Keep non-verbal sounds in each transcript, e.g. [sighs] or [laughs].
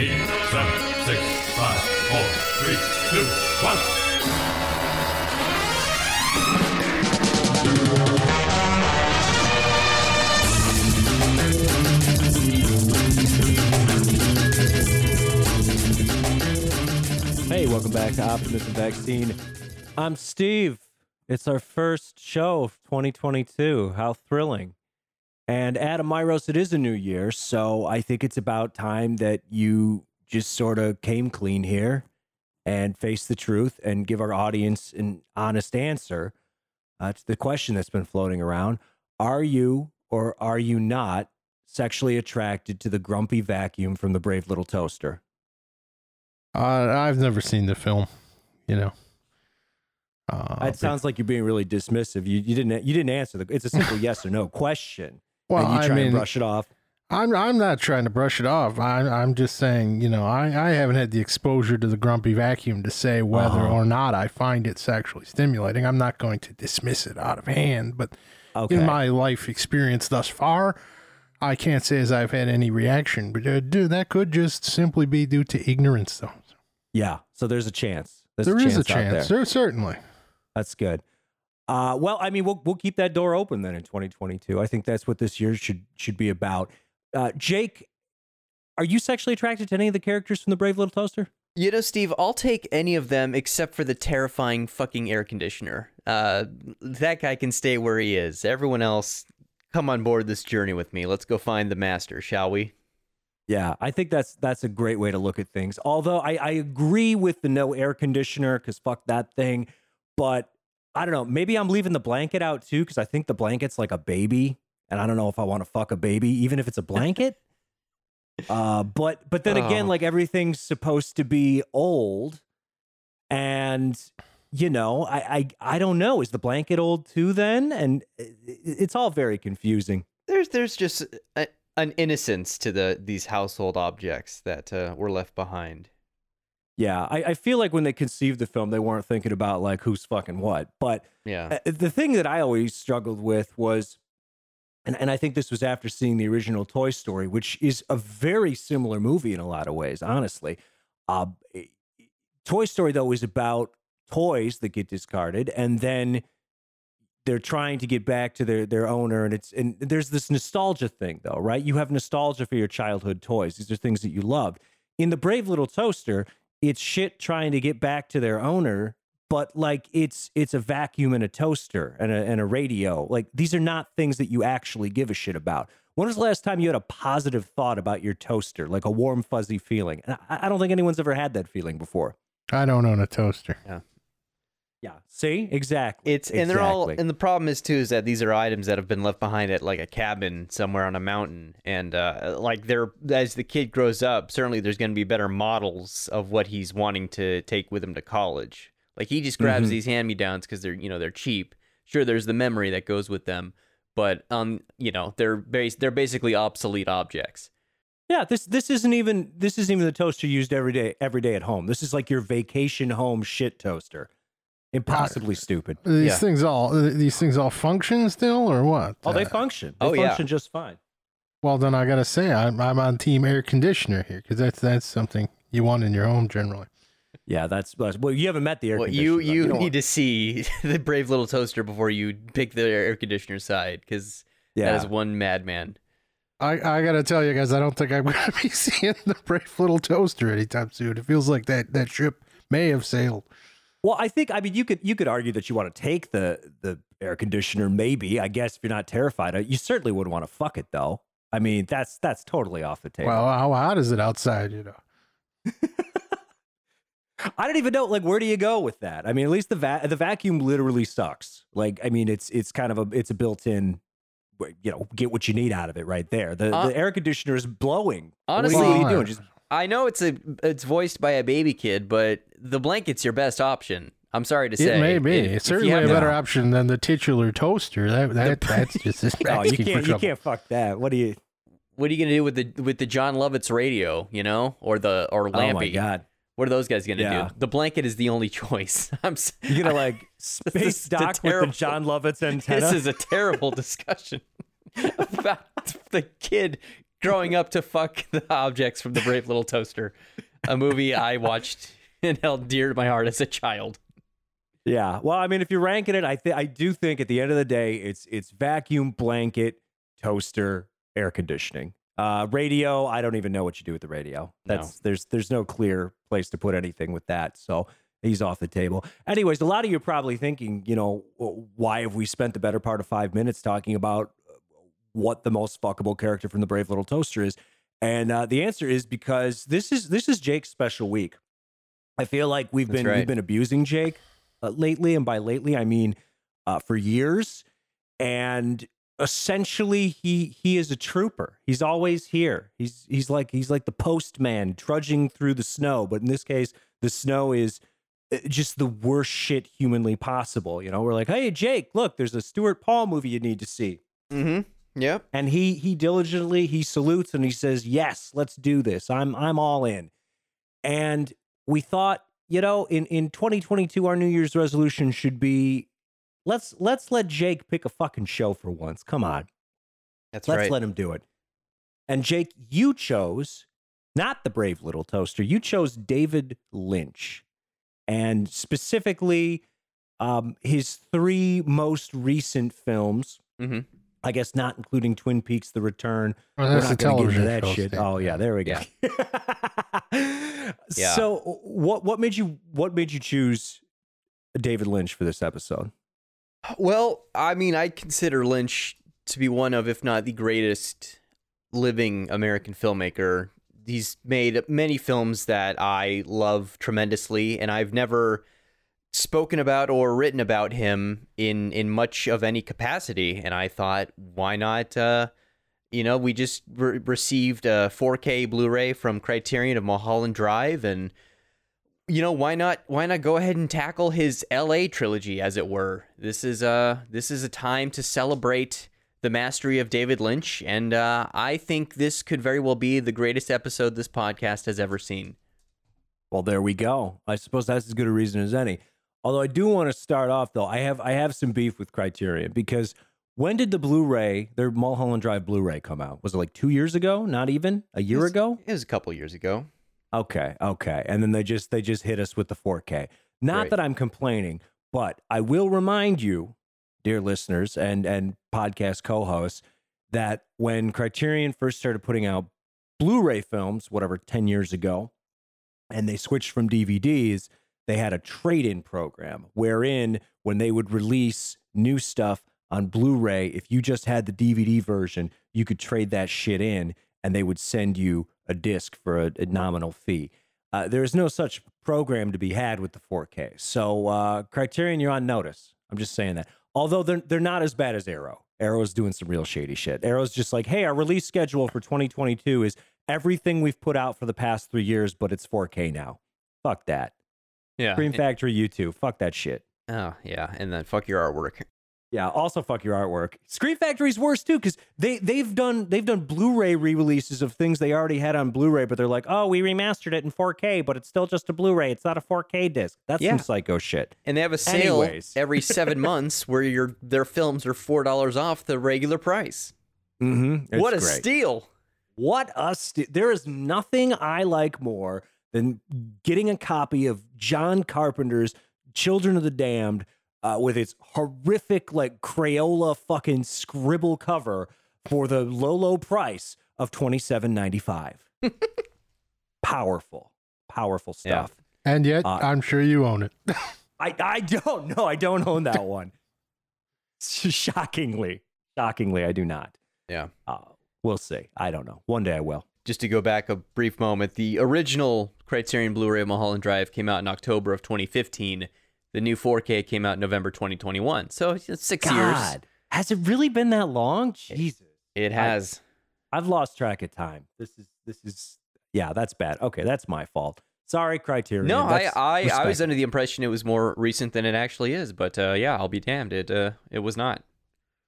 eight, seven, six, five, four, three, two, one. Hey, welcome back to Optimism Vaccine. I'm Steve. It's our first show of 2022. How thrilling. And Adam Myros, it is a new year, so I think it's about time that you just sort of came clean here and face the truth and give our audience an honest answer uh, to the question that's been floating around. Are you or are you not sexually attracted to the grumpy vacuum from the Brave Little Toaster? Uh, I've never seen the film, you know. Uh, It sounds like you're being really dismissive. You, you didn't you didn't answer the. It's a simple yes or no question. Well, and you I try mean, and brush it off. I'm I'm not trying to brush it off. I, I'm just saying, you know, I, I haven't had the exposure to the grumpy vacuum to say whether Uh-huh. or not I find it sexually stimulating. I'm not going to dismiss it out of hand, but Okay. in my life experience thus far, I can't say as I've had any reaction. But uh, dude, that could just simply be due to ignorance, though. yeah. So there's a chance. There's There a is chance a chance. there. There certainly. That's good. Uh, well, I mean, we'll we'll keep that door open then in 2022. I think that's what this year should should be about. Uh, Jake, are you sexually attracted to any of the characters from the Brave Little Toaster? You know, Steve, I'll take any of them except for the terrifying fucking air conditioner. Uh, that guy can stay where he is. Everyone else, come on board this journey with me. Let's go find the master, shall we? Yeah, I think that's that's a great way to look at things. Although I, I agree with the no air conditioner because fuck that thing. But I don't know. Maybe I'm leaving the blanket out too because I think the blanket's like a baby, and I don't know if I want to fuck a baby, even if it's a blanket. uh, but but then again, Oh. like everything's supposed to be old, and you know, I I I don't know. Is the blanket old too? Then, and it- it's all very confusing. There's there's just a, an innocence to the these household objects that uh, were left behind. Yeah, I, I feel like when they conceived the film, they weren't thinking about like who's fucking what. But Yeah. uh, the thing that I always struggled with was, and, and I think this was after seeing the original Toy Story, which is a very similar movie in a lot of ways, honestly. Uh, Toy Story, though, is about toys that get discarded and then they're trying to get back to their, their owner. And it's, and there's this nostalgia thing, though, right? You have nostalgia for your childhood toys. These are things that you loved. In The Brave Little Toaster, it's shit trying to get back to their owner but like it's it's a vacuum and a toaster and a, and a radio. Like these are not things that you actually give a shit about. When was the last time you had a positive thought about your toaster? Like a warm fuzzy feeling? And i, I don't think anyone's ever had that feeling before. I don't own a toaster. yeah see? Exactly. It's and they're all Exactly. and the problem is too is that these are items that have been left behind at like a cabin somewhere on a mountain. And uh like they're as the kid grows up certainly there's going to be better models of what he's wanting to take with him to college. Like he just grabs Mhm. these hand me downs because they're you know they're cheap. Sure there's the memory that goes with them but um you know they're base they're basically obsolete objects. Yeah this this isn't even this isn't even the toaster used every day every day at home. This is like your vacation home shit toaster impossibly stupid These Yeah. things all these things all function still or what? oh they function they oh, yeah. function just fine Well, then I gotta say I'm I'm on team air conditioner here because that's that's something you want in your home generally. yeah that's, that's well you haven't met the air well conditioner you though. you don't need to see [laughs] the brave little toaster before you pick the air conditioner side because yeah that is one madman I I gotta tell you guys, I don't think I'm gonna [laughs] be seeing the brave little toaster anytime soon. It feels like that that ship may have sailed. Well, I think I mean you could you could argue that you want to take the the air conditioner, maybe. I guess if you're not terrified, you certainly wouldn't want to fuck it though. I mean, that's that's totally off the table. Well, how hot is it outside? You know. [laughs] I don't even know like where do you go with that? I mean, at least the va- the vacuum literally sucks. Like, I mean, it's it's kind of a it's a built-in you know, get what you need out of it right there. The Uh, the air conditioner is blowing. honestly- what are you doing? Just I know it's a it's voiced by a baby kid, but the blanket's your best option. I'm sorry to say. It may be. If- if It's you certainly a better the- option than the titular toaster. That, that that's just [laughs] oh, you can't you can't fuck that. What do you? What are you gonna do with the with the Jon Lovitz radio? You know, or the or Lampy? Oh my god! What are those guys gonna Yeah. do? The blanket is the only [laughs] choice. I'm. You're gonna like [laughs] space is the dock with the Jon Lovitz antenna. This is a terrible discussion about the kid growing up to fuck [laughs] the objects from the Brave Little Toaster, a movie I watched [laughs] and held dear to my heart as a child. Yeah. Well, I mean, if you're ranking it, I th- I do think at the end of the day, it's it's vacuum, blanket, toaster, air conditioning. Uh, radio, I don't even know what you do with the radio. That's there's there's no clear place to put anything with that. So he's off the table. Anyways, a lot of you are probably thinking, you know, why have we spent the better part of five minutes talking about what the most fuckable character from the Brave Little Toaster is? And uh, the answer is because this is this is Jake's special week. I feel like we've That's been we've been abusing Jake uh, lately, and by lately I mean uh, for years. And essentially, he he is a trooper. He's always here. He's he's like he's like the postman trudging through the snow. But in this case, the snow is uh, just the worst shit humanly possible. You know, we're like, hey Jake, look, there's a Stuart Paul movie you need to see Mm-hmm. Yep. and he he diligently he salutes and he says yes let's do this i'm i'm all in and we thought you know in in 2022 our new year's resolution should be let's let's let jake pick a fucking show for once come on That's right. let's right. let him do it and jake you chose not the brave little toaster you chose david lynch and specifically um, his three most recent films Mhm. I guess not including Twin Peaks: The Return. Well, We're not gonna get into that shit. Steve. Oh yeah, there we go. [laughs] Yeah. So what what made you what made you choose David Lynch for this episode? Well, I mean, I consider Lynch to be one of, if not the greatest living American filmmaker. He's made many films that I love tremendously, and I've never spoken about or written about him in in much of any capacity. And I thought, why not? Uh, you know, we just re- received a 4K Blu-ray from Criterion of Mulholland Drive, and you know why not why not go ahead and tackle his LA trilogy as it were this is uh this is a time to celebrate the mastery of David Lynch and uh I think this could very well be the greatest episode this podcast has ever seen Well, there we go. I suppose that's as good a reason as any. Although I do want to start off though, I have I have some beef with Criterion because when did the Blu-ray, their Mulholland Drive Blu-ray come out? Was it like two years ago? Not even a year It's- ago? it was a couple years ago Okay, okay. And then they just they just hit us with the 4K. Not Right. that I'm complaining, but I will remind you, dear listeners and and podcast co-hosts, that when Criterion first started putting out Blu-ray films, whatever, 10 years ago, and they switched from DVDs, they had a trade-in program wherein when they would release new stuff on Blu-ray, if you just had the DVD version, you could trade that shit in and they would send you a disc for a, a nominal fee. Uh, there is no such program to be had with the 4K. So uh, Criterion, you're on notice. I'm just saying that. Although they're they're not as bad as Arrow. Arrow's doing some real shady shit. Arrow's just like, hey, our release schedule for 2022 is everything we've put out for the past three years, but it's 4K now. Fuck that. Yeah Scream Factory, you too. Fuck that shit. oh yeah and then fuck your artwork Yeah. Also, fuck your artwork. Scream Factory's worse too because they they've done they've done Blu-ray re-releases of things they already had on Blu-ray, but they're like, oh, we remastered it in 4K, but it's still just a Blu-ray. It's not a 4K disc. That's Yeah. some psycho shit. and they have a sale Anyways. [laughs] every 7 months where your their films are $4 off the regular price Mm-hmm. what a steal What a st- there is nothing I like more than getting a copy of John Carpenter's Children of the Damned uh, with its horrific like Crayola fucking scribble cover for the low low price of twenty seven ninety five. [laughs] powerful, powerful Yeah. stuff. And yet, Uh, I'm sure you own it. I I don't know. I don't own that [laughs] one. Shockingly, shockingly, I do not. yeah Uh, we'll see. I don't know. One day I will. Just to go back a brief moment, the original Criterion Blu-ray of Mulholland Drive came out in October of 2015. The new 4K came out in November 2021. So it's six years. God, has it really been that long? Jesus, It has. I've lost track of time. This is this is yeah, that's bad. Okay, that's my fault. Sorry, Criterion. no, I I, I was under the impression it was more recent than it actually is. But uh, yeah, I'll be damned. It uh, it was not.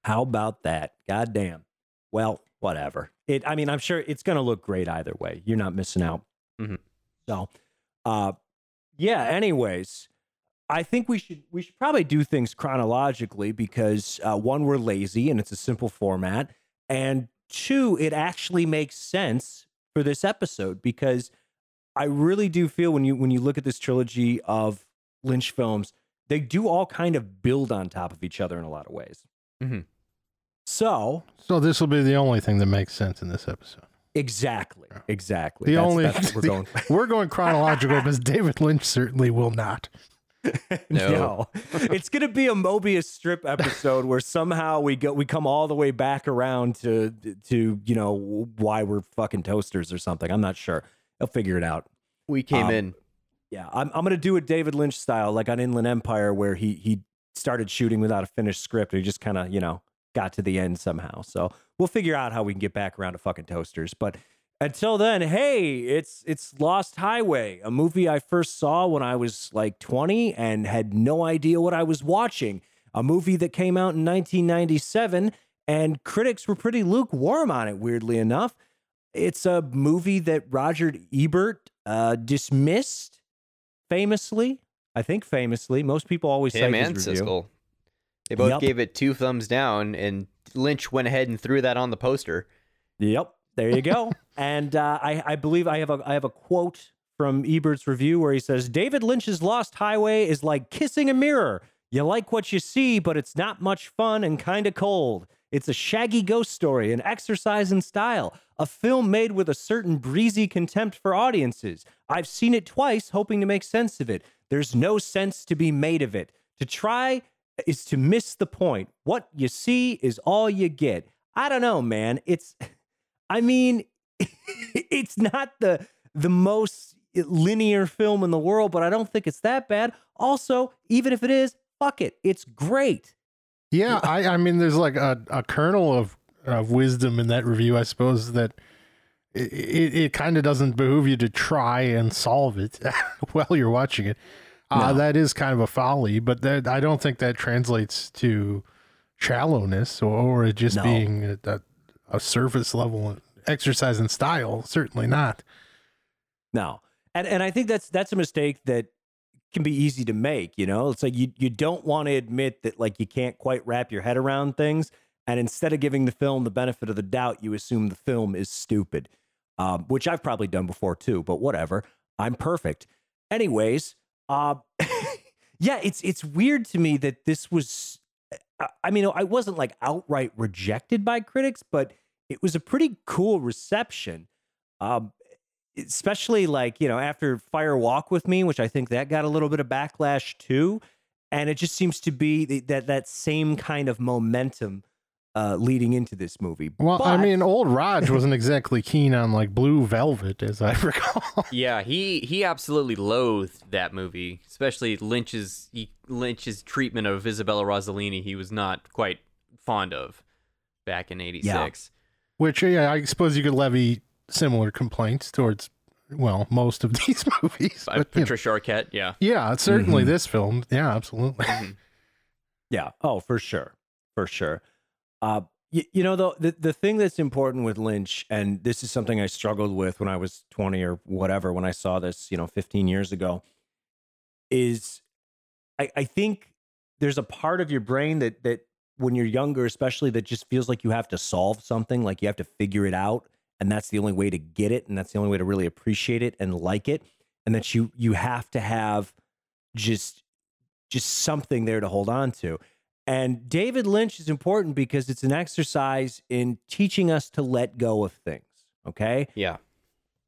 How about that? God damn. Well, whatever. It. I mean, I'm sure it's gonna look great either way. You're not missing out. Mhm. So, uh, yeah. Anyways, I think we should we should probably do things chronologically because uh, one, we're lazy and it's a simple format, and two, it actually makes sense for this episode because I really do feel when you when you look at this trilogy of Lynch films, they do all kind of build on top of each other in a lot of ways. Mhm. So So this will be the only thing that makes sense in this episode. exactly, exactly. The That's- only that's what we're going. [laughs] we're going chronological because [laughs] David Lynch certainly will not. [laughs] No. no. it's gonna be a Mobius strip episode where somehow we go we come all the way back around to to you know why we're fucking toasters or something. I'm not sure. I'll figure it out. We came Um, in. Yeah, I'm I'm gonna do a David Lynch style, like on Inland Empire, where he he started shooting without a finished script. He just kind of you know got to the end somehow. So we'll figure out how we can get back around to fucking toasters. But until then, hey, it's it's Lost Highway, a movie I first saw when I was like 20 and had no idea what I was watching. A movie that came out in 1997, and critics were pretty lukewarm on it. Weirdly enough, it's a movie that Roger Ebert uh, dismissed famously. I think famously. Most people always Him and his review. Siskel. They both Yup. gave it two thumbs down, and Lynch went ahead and threw that on the poster. Yep, there you go. [laughs] and uh, I, I believe I have a I have a quote from Ebert's review where he says David Lynch's Lost Highway is like kissing a mirror. You like what you see, but it's not much fun and kind of cold. It's a shaggy ghost story, an exercise in style, a film made with a certain breezy contempt for audiences. I've seen it twice, hoping to make sense of it. There's no sense to be made of it. To try is to miss the point. What you see is all you get. I don't know, man. It's I mean, [laughs] it's not the the most linear film in the world, but I don't think it's that bad. Also, even if it is, fuck it. It's great. Yeah, I, I mean, there's like a, a kernel of, of wisdom in that review, I suppose, that it, it, it kind of doesn't behoove you to try and solve it [laughs] while you're watching it. Uh, No. That is kind of a folly, but that, I don't think that translates to shallowness or, or it just No. being a, a, a surface level exercise in style. Certainly not. No. And and I think that's that's a mistake that can be easy to make, you know? It's like you you don't want to admit that like you can't quite wrap your head around things and instead of giving the film the benefit of the doubt, you assume the film is stupid. Um, which I've probably done before too, but whatever. I'm perfect. Anyways, uh [laughs] yeah, it's it's weird to me that this was I- I mean, I wasn't like outright rejected by critics, but it was a pretty cool reception. Um, especially like you know after fire walk with me which i think that got a little bit of backlash too and it just seems to be th- that that same kind of momentum uh leading into this movie Well, I mean, old Raj wasn't exactly keen on like Blue Velvet, as I [laughs] recall. Yeah, he he absolutely loathed that movie, especially Lynch's he, Lynch's treatment of Isabella Rossellini. He was not quite fond of back in '86. Which, yeah, I suppose you could levy similar complaints towards, well, most of [laughs] these movies. By But, you know, Patricia Arquette. Yeah, yeah, certainly Mhm. this film. Yeah, absolutely. Yeah. Oh, for sure. For sure. Uh, you, you know, though, the, the thing that's important with Lynch, and this is something I struggled with when I was 20 or whatever, when I saw this, you know, 15 years ago, is I, I think there's a part of your brain that, that when you're younger, especially, that just feels like you have to solve something, like you have to figure it out. And that's the only way to get it. And that's the only way to really appreciate it and like it. And that you, you have to have just just something there to hold on to. And David Lynch is important because it's an exercise in teaching us to let go of things. Okay. yeah.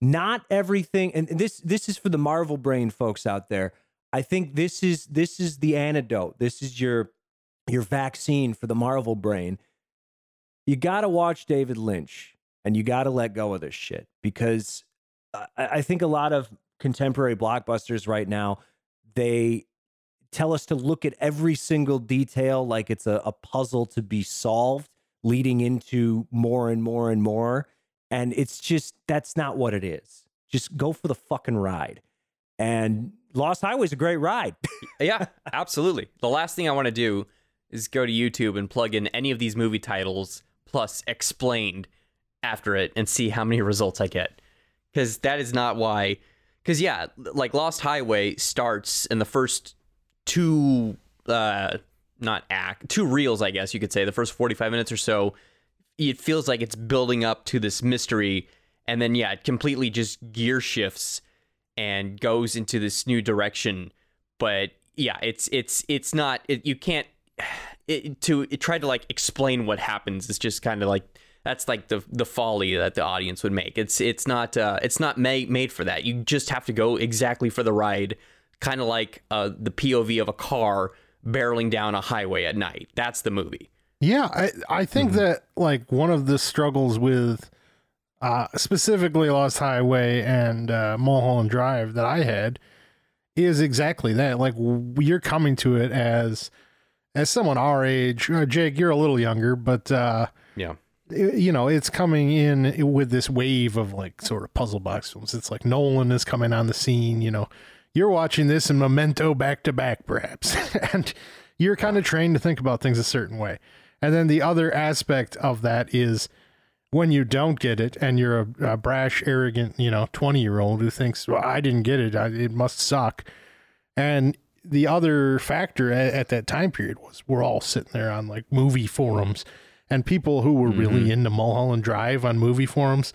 Not everything, and this this is for the Marvel brain folks out there. I think this is this is the antidote. This is your your vaccine for the Marvel brain. You got to watch David Lynch, and you got to let go of this shit because uh, I, I think a lot of contemporary blockbusters right now they tell us to look at every single detail like it's a, a puzzle to be solved, leading into more and more and more. And it's just, that's not what it is. Just go for the fucking ride. And Lost Highway is a great ride. [laughs] Yeah, absolutely. The last thing I want to do is go to YouTube and plug in any of these movie titles plus explained after it and see how many results I get. Because that is not why. Because, yeah, like Lost Highway starts in the first two, uh, not act, two reels, I guess you could say. The first 45 minutes or so it feels like it's building up to this mystery, and then yeah, it completely just gear shifts and goes into this new direction. But yeah, it's it's it's not it, you can't [sighs] it, to it, try to like explain what happens. It's just kind of like that's like the the folly that the audience would make. It's it's not uh, it's not made made for that. You just have to go exactly for the ride, kind of like uh, the POV of a car barreling down a highway at night. That's the movie. Yeah, I I think that like one of the struggles with uh, specifically Lost Highway and uh, Mulholland Drive that I had is exactly that. Like w- you're coming to it as as someone our age, uh, Jake. You're a little younger, but uh, Yeah. it- you know it's coming in with this wave of like sort of puzzle box films. It's like Nolan is coming on the scene. You know, you're watching this and Memento back to back, perhaps, [laughs] and you're kind of trained to think about things a certain way. And then the other aspect of that is when you don't get it and you're a, a brash, arrogant, you know, 20 year old who thinks, well, I didn't get it. I, it must suck. And the other factor at, at that time period was we're all sitting there on like movie forums and people who were really mm-hmm. into Mulholland Drive on movie forums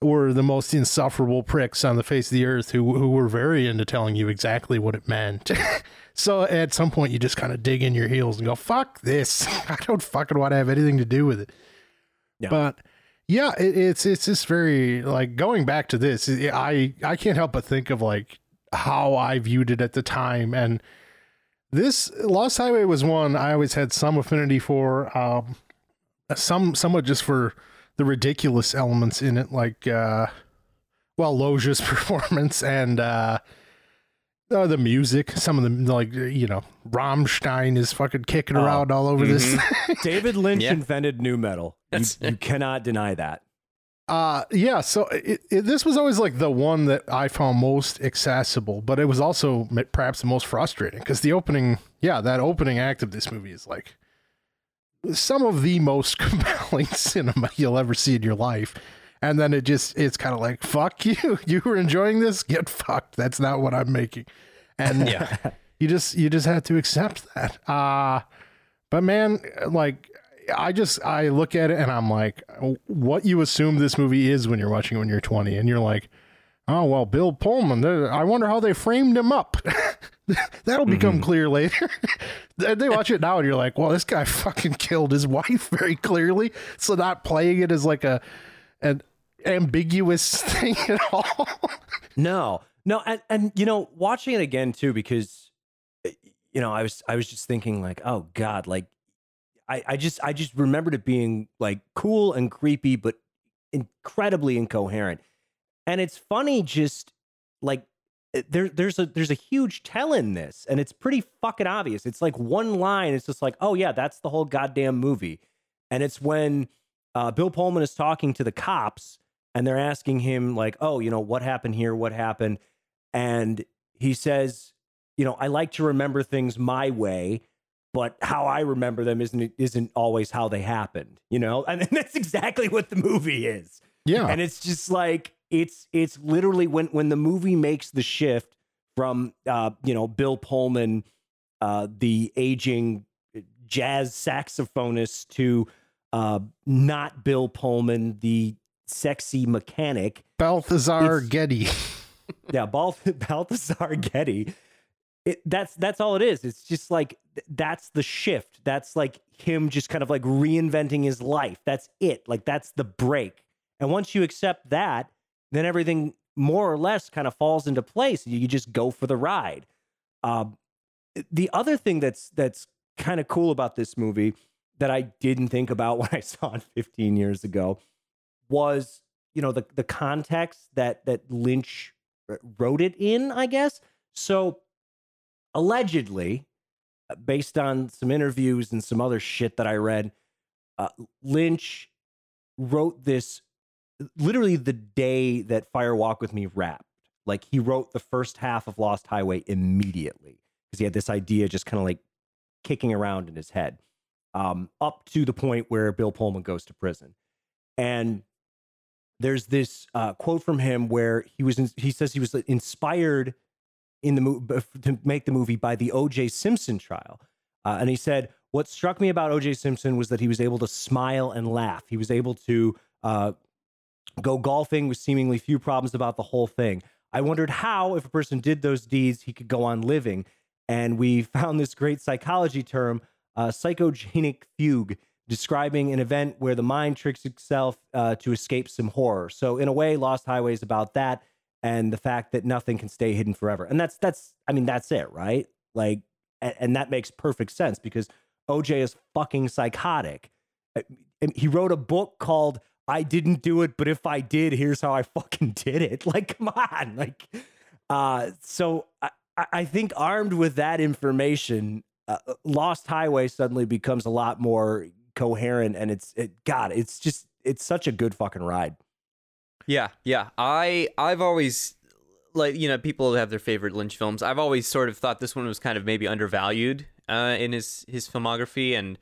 were the most insufferable pricks on the face of the earth who who were very into telling you exactly what it meant. [laughs] so at some point you just kind of dig in your heels and go, "Fuck this! [laughs] I don't fucking want to have anything to do with it." Yeah. But yeah, it, it's it's just very like going back to this. I I can't help but think of like how I viewed it at the time, and this Lost Highway was one I always had some affinity for. Um, some somewhat just for the ridiculous elements in it, like uh, well, Loggia's [laughs] performance and uh, uh, the music. Some of them, like you know, Rammstein is fucking kicking Oh. around all over this. [laughs] David Lynch Yeah. invented nu metal. You, That's- you cannot deny that. Uh yeah, so it, it, this was always like the one that I found most accessible, but it was also perhaps the most frustrating because the opening, yeah, that opening act of this movie is like some of the most [laughs] compelling cinema you'll ever see in your life. And then it just it's kind of like fuck [laughs] you. You were enjoying this? Get fucked. That's not what I'm making. And Yeah. [laughs] you just you just had to accept that. Uh but man, like I just I look at it and I'm like, what you assume this movie is when you're watching it when you're 20, and you're like, oh well, Bill Pullman. I wonder how they framed him up. [laughs] That'll become clear later. [laughs] they they watch it now and you're like, well, this guy [laughs] fucking killed his wife very clearly. So not playing it as like a an ambiguous thing at all. No, no, and and you know, watching it again too, because eh, you know, I was I was just thinking like, oh God, like I I just I just remembered it being like cool and creepy, but incredibly incoherent. And it's funny, just like eh, there there's a there's a huge tell in this, and it's pretty fucking obvious. It's like one line. It's just like, oh yeah, that's the whole goddamn movie, and it's when uh, Bill Pullman is talking to the cops and they're asking him like, "Oh, you know, what happened here? What happened?" And he says, "You know, I like to remember things my way, but how I remember them isn't isn't always how they happened." You know, and [laughs] that's exactly what the movie is. Yeah. And it's just like it's it's literally when when the movie makes the shift from uh, you know, Bill Pullman, uh, the aging jazz saxophonist to uh not Bill Pullman, the sexy mechanic. Balthazar It's- Getty. [laughs] Yeah, Bal- [laughs] Balthazar Getty. It, that's that's all it is. It's just like that's the shift. That's like him just kind of like reinventing his life. That's it. Like that's the break. And once you accept that, then everything more or less kind of falls into place. You, just go for the ride. Um, the other thing that's that's kind of cool about this movie that I didn't think about [laughs] when I saw it 15 years ago was you know the the context that that Lynch wrote it in, I guess. So allegedly, uh, based on some interviews and some other shit that I read, uh, Lynch wrote this literally the day that Fire Walk with Me wrapped. Like he wrote the first half of Lost Highway immediately because he had this idea just kind of like kicking around in his head, um, up to the point where Bill Pullman goes to prison, and there's this uh, quote from him where he was in, he says he was inspired in the movie to make the movie by the O.J. Simpson trial, uh, and he said what struck me about OJ Simpson was that he was able to smile and laugh. He was able to uh, go golfing with seemingly few problems about the whole thing. I wondered how, if a person did those deeds, he could go on living. And we [laughs] found this great psychology term, uh, psychogenic fugue, describing an event where the mind tricks itself uh, to escape some horror. So, in a way, Lost Highway is about that and the fact that nothing can stay hidden forever. And that's that's I mean that's it, right? Like and, and that makes perfect sense because OJ is fucking psychotic. Uh, he wrote a book called I didn't do it, but if I did, here's how I fucking did it. [laughs] Like come on. Like uh so I I think armed with that information, uh, Lost Highway suddenly becomes a lot more coherent and it's it god, it's just it's such a good fucking ride. Yeah, yeah. I I've always like you know people have their favorite Lynch films. I've always sort of thought this one was kind of maybe undervalued uh, in his his filmography, and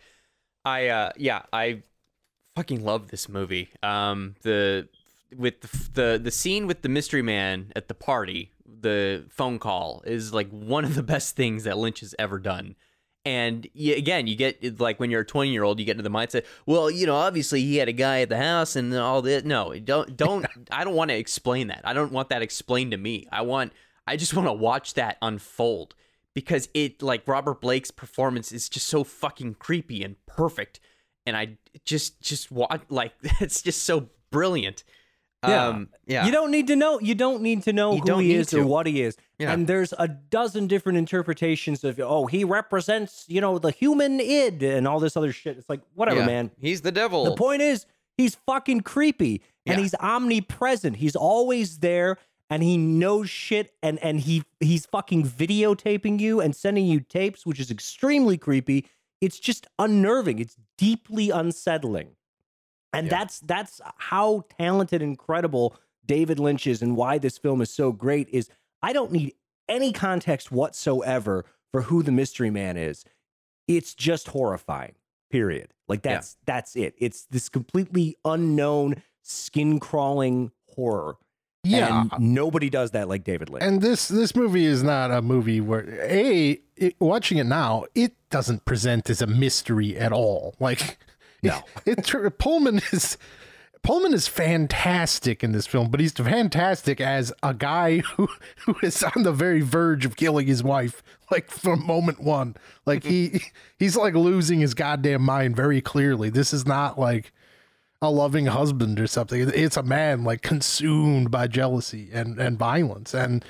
I uh, yeah I fucking love this movie. Um, the with the, the the scene with the mystery man at the party, the phone call is like one of the best things that Lynch has ever done. And you, again you get like when you're a 20 year old you get into the mindset well you know obviously he had a guy at the house and all this no don't don't [laughs] i don't want to explain that. I don't want that explained to me. I want i just want to watch that unfold because it like robert blake's performance is just so fucking creepy and perfect and i just just watch like [laughs] it's just so brilliant yeah. Um, yeah. You don't need to know. You don't need to know You who he is to. or what he is. Yeah. And there's a dozen different interpretations of oh he represents you know the human id and all this other shit. It's like whatever, Yeah. man. he's the devil The point is he's fucking creepy and Yeah. he's omnipresent. He's always there and he knows shit and and he he's fucking videotaping you and sending you tapes, which is extremely creepy. It's just unnerving. It's deeply unsettling. And Yeah. that's that's how talented and incredible David Lynch is and why this film is so great is I don't need any context whatsoever for who the mystery man is. It's just horrifying. Period. Like Yeah. that's that's it. It's this completely unknown skin crawling horror. Yeah. And nobody does that like David Lynch. And this this movie is not a movie where a it, watching it now it doesn't present as a mystery at all. Like [laughs] No. [laughs] it, it Pullman is Pullman is fantastic in this film, but he's fantastic as a guy [laughs] who who is on the very verge of killing his wife, like from moment one. Like mm-hmm. he he's like losing his goddamn mind very clearly. This is not like a loving husband or something. It's a man like consumed by jealousy and and violence, and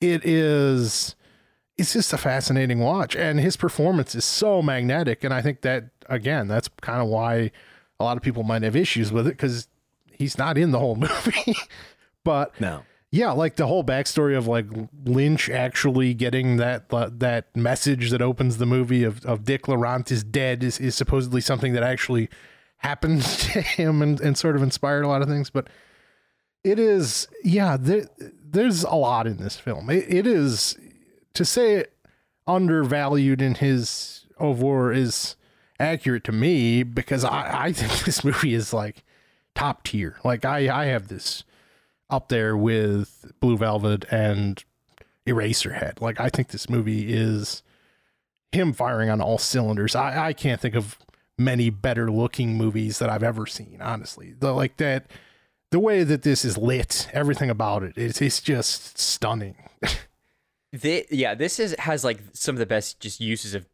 it is it's just a fascinating watch. And his performance is so magnetic, and I think that again, that's kind of why a lot of people might have issues with it because he's not in the whole [laughs] movie. but no. yeah, like the whole backstory of like Lynch actually getting that uh, that message that opens the movie of, of Dick Laurent is dead is, is supposedly something that actually happened [laughs] to him and, and sort of inspired a lot of things. But it is, yeah, there, there's a lot in this film. It, it is to say it undervalued in his over is accurate to me because I, I think [laughs] this movie is like top tier. Like I, I have this up there with Blue Velvet and Eraserhead. Like I think this movie is him firing on all cylinders. I, I can't think of many better looking movies that I've ever seen, honestly. The like that the way that this is lit, everything about it, it's it's just stunning. [laughs] Thi- yeah, this is has like some of the best just uses of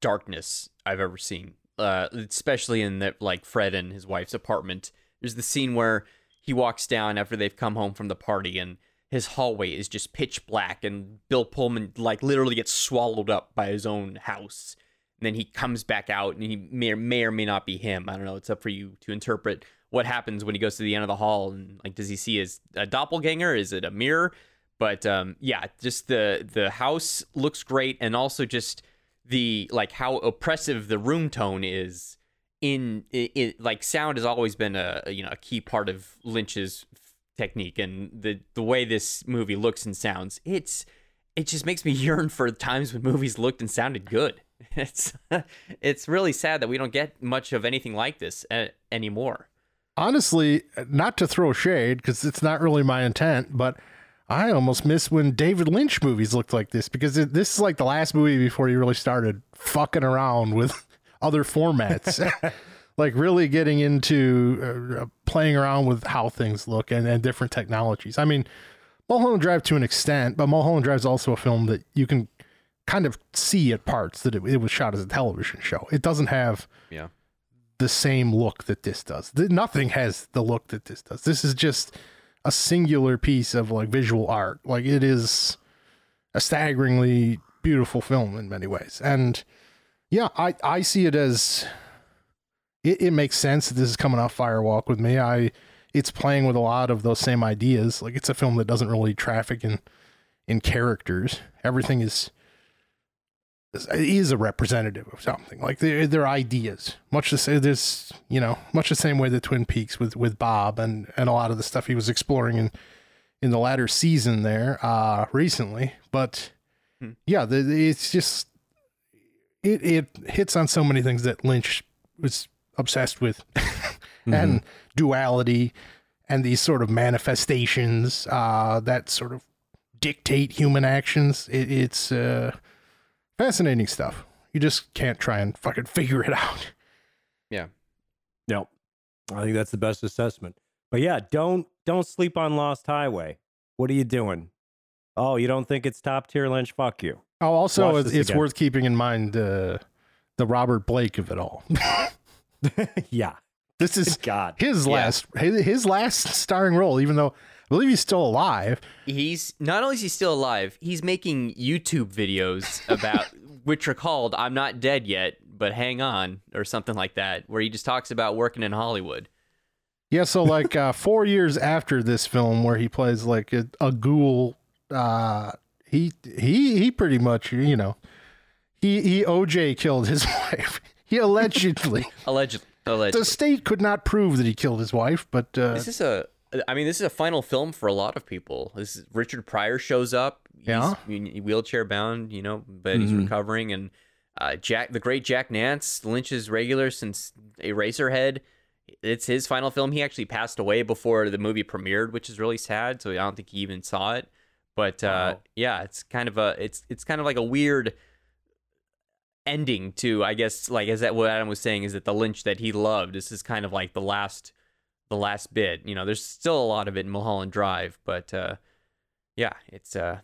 darkness I've ever seen. Uh, especially in the like Fred and his wife's apartment. There's the scene where he walks down after they've come home from the party and his hallway is just pitch black and Bill Pullman like literally gets swallowed up by his own house. And then he comes back out and he may or, may or may not be him. I don't know. It's up for you to interpret what happens when he goes to the end of the hall and like does he see his a doppelganger? Is it a mirror? But um, yeah, just the the house looks great, and also just the like how oppressive the room tone is. In it, like sound has always been a a, you know a key part of Lynch's technique, and the the way this movie looks and sounds, it's it just makes me [laughs] yearn for times when movies looked and sounded good. [laughs] It's it's really sad that we don't get much of anything like this uh, anymore. Honestly, not to throw shade because it's not really my intent, but I almost miss when David Lynch movies looked like this because it, this is like the last movie before he really started fucking around with [laughs] other formats. [laughs] like really getting into uh, playing around with how things look and, and different technologies. I mean, Mulholland Drive to an extent, but Mulholland Drive is also a film that you can kind of see at parts that it, it was shot as a television show. It doesn't have Yeah. the same look that this does. Th- Nothing has the look that this does. This is just a singular piece of like visual art. Like it is a staggeringly beautiful film in many ways. And yeah, I, I see it as it, it makes sense that this is coming off Firewalk with me. I it's playing with a lot of those same ideas. Like it's a film that doesn't really traffic in in characters. Everything is is a representative of something. Like they're, they're ideas. Much the same there's you know, much the same way that Twin Peaks with with Bob and and a lot of the stuff he was exploring in in the latter season there uh recently. But Hmm. yeah, the, the- it's just it it hits on so many things that Lynch was obsessed with, [laughs] and duality, and these sort of manifestations uh, that sort of dictate human actions. It, it's uh, fascinating stuff. You just can't try and fucking figure it out. Yeah. No, I think that's the best assessment. But yeah, don't don't sleep on Lost Highway. What are you doing? Oh, you don't think it's top tier Lynch? Fuck you. Oh, also, Watch it's, it's worth keeping in mind uh, the Robert Blake of it all. [laughs] [laughs] yeah. this is [laughs] God. his Yeah. last his, his last starring role, even though I believe he's still alive. He's not only is he still alive, he's making YouTube videos [laughs] about which are called "I'm Not Dead Yet, but Hang On" or something like that, where he just talks about working in Hollywood. Yeah, so like uh, [laughs] four years after this film, where he plays like a, a ghoul, uh, he he he pretty much you know he he OJ killed his [laughs] wife. He allegedly Allegedly, allegedly. the state could not prove that he killed his wife, but uh, This is a. I mean, this is a final film for a lot of people. This is, Richard Pryor shows up. He's Yeah. wheelchair bound, you know, but he's Mhm. recovering. And uh, Jack, the great Jack Nance, Lynch's regular since Eraserhead. It's his final film. He actually passed away before the movie premiered, which is really sad. So I don't think he even saw it. But uh, Wow. yeah, it's kind of a it's it's kind of like a weird ending to I guess like as that what Adam was saying is that the Lynch that he loved. This is kind of like the last the last bit. You know, there's still a lot of it in Mulholland Drive, but uh, yeah, it's uh,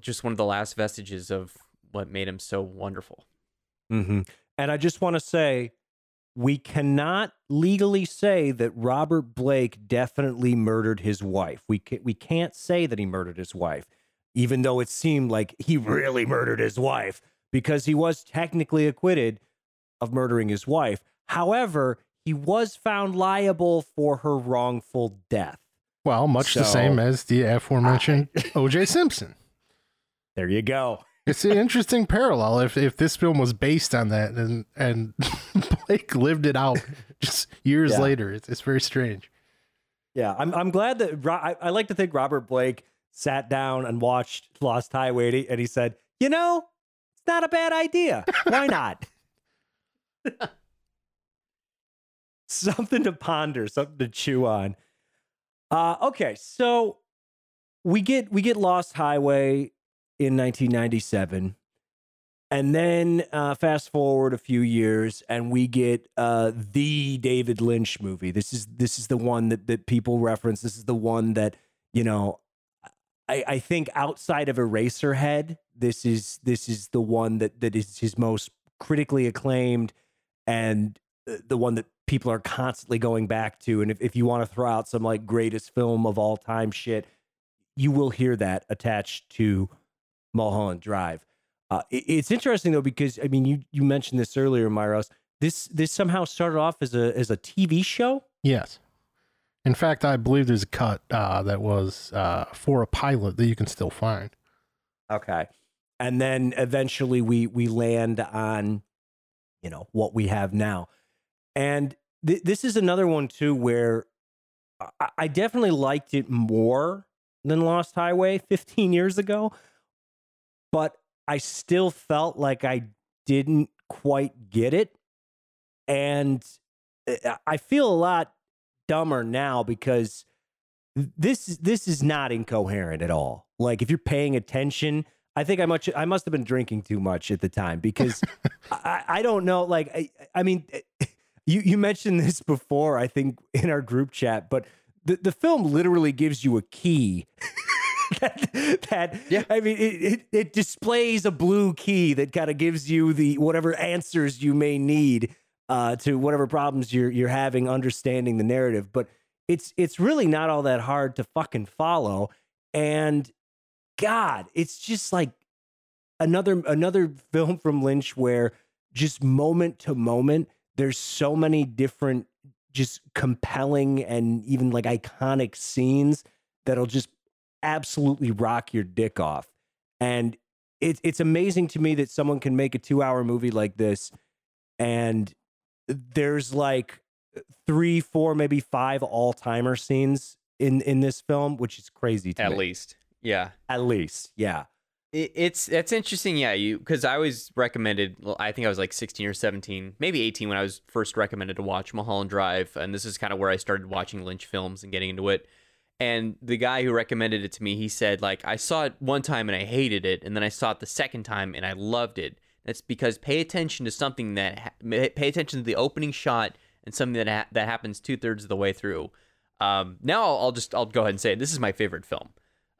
just one of the last vestiges of what made him so wonderful. hmm And I just want to say, we cannot legally say that Robert Blake definitely murdered his wife. We can, we can't say that he murdered his wife, even though it seemed like he really murdered his wife because he was technically acquitted of murdering his wife. However, he was found liable for her wrongful death. well, much the same as the aforementioned [laughs] OJ Simpson. There you go. It's an interesting parallel. If if this film was based on that, and and [laughs] Blake lived it out [laughs] just years Yeah. later, it's it's very strange. Yeah, I'm I'm glad that I, I like to think Robert Blake sat down and watched Lost Highway and he said, "You know, it's not a bad idea. Why not?" Something to ponder, something to chew on. Uh, okay, so we get we get Lost Highway in 1997. And then uh, fast forward a few years, and we get uh, the David Lynch movie. This is this is the one that that people reference. This is the one that you know. I, I think outside of Eraserhead, this is this is the one that that is his most critically acclaimed, and uh, the one that people are constantly going back to. And if, if you want to throw out some like greatest film of all time shit, you will hear that attached to Mulholland Drive. Uh, it- it's interesting though because I mean you you mentioned this earlier, Myros. This this somehow started off as a as a TV show. Yes. In fact, I believe there's a cut uh, that was uh, for a pilot that you can still find. Okay, and then eventually we we land on, you know, what we have now, and th- this is another one too where I-, I definitely liked it more than Lost Highway 15 years ago, but I still felt like I didn't quite get it, and eh, I- I feel a lot dumber now because this this is not incoherent at all. Like if you're paying attention, I think I much I must have been drinking too much at the time because [laughs] I, I don't know. Like I, I mean, eh, you you mentioned this [laughs] before. I think in our group chat, but the the film literally gives you a key. [laughs] that, that Yeah. I mean, it, it, it displays a blue key that kind of gives you the whatever answers you may need uh, to whatever problems you're you're having understanding the narrative. But it's it's really not all that hard to fucking follow. And God, it's just like another another film from Lynch where just moment to moment, there's so many different, just compelling and even like iconic scenes that'll just absolutely rock your dick off. And it's it's amazing to me that someone can make a two hour movie like this, and there's like three, four, maybe five all timer scenes in in this film, which is crazy to At me. least. Yeah. At least, yeah. It, it's that's interesting, yeah. You because I was recommended. Well, I think I was like 16 or 17, maybe 18 when I was first recommended to watch Mulholland Drive, and this is kind of where I started watching Lynch films and getting into it. And the guy who recommended it to me, he said like I saw it one time and I hated it, and then I saw it the second time and I loved it. That's because pay attention to something that pay attention to the opening shot and something that ha- that happens two thirds of the way through. Um, now I'll, I'll just I'll go ahead and say this is my favorite film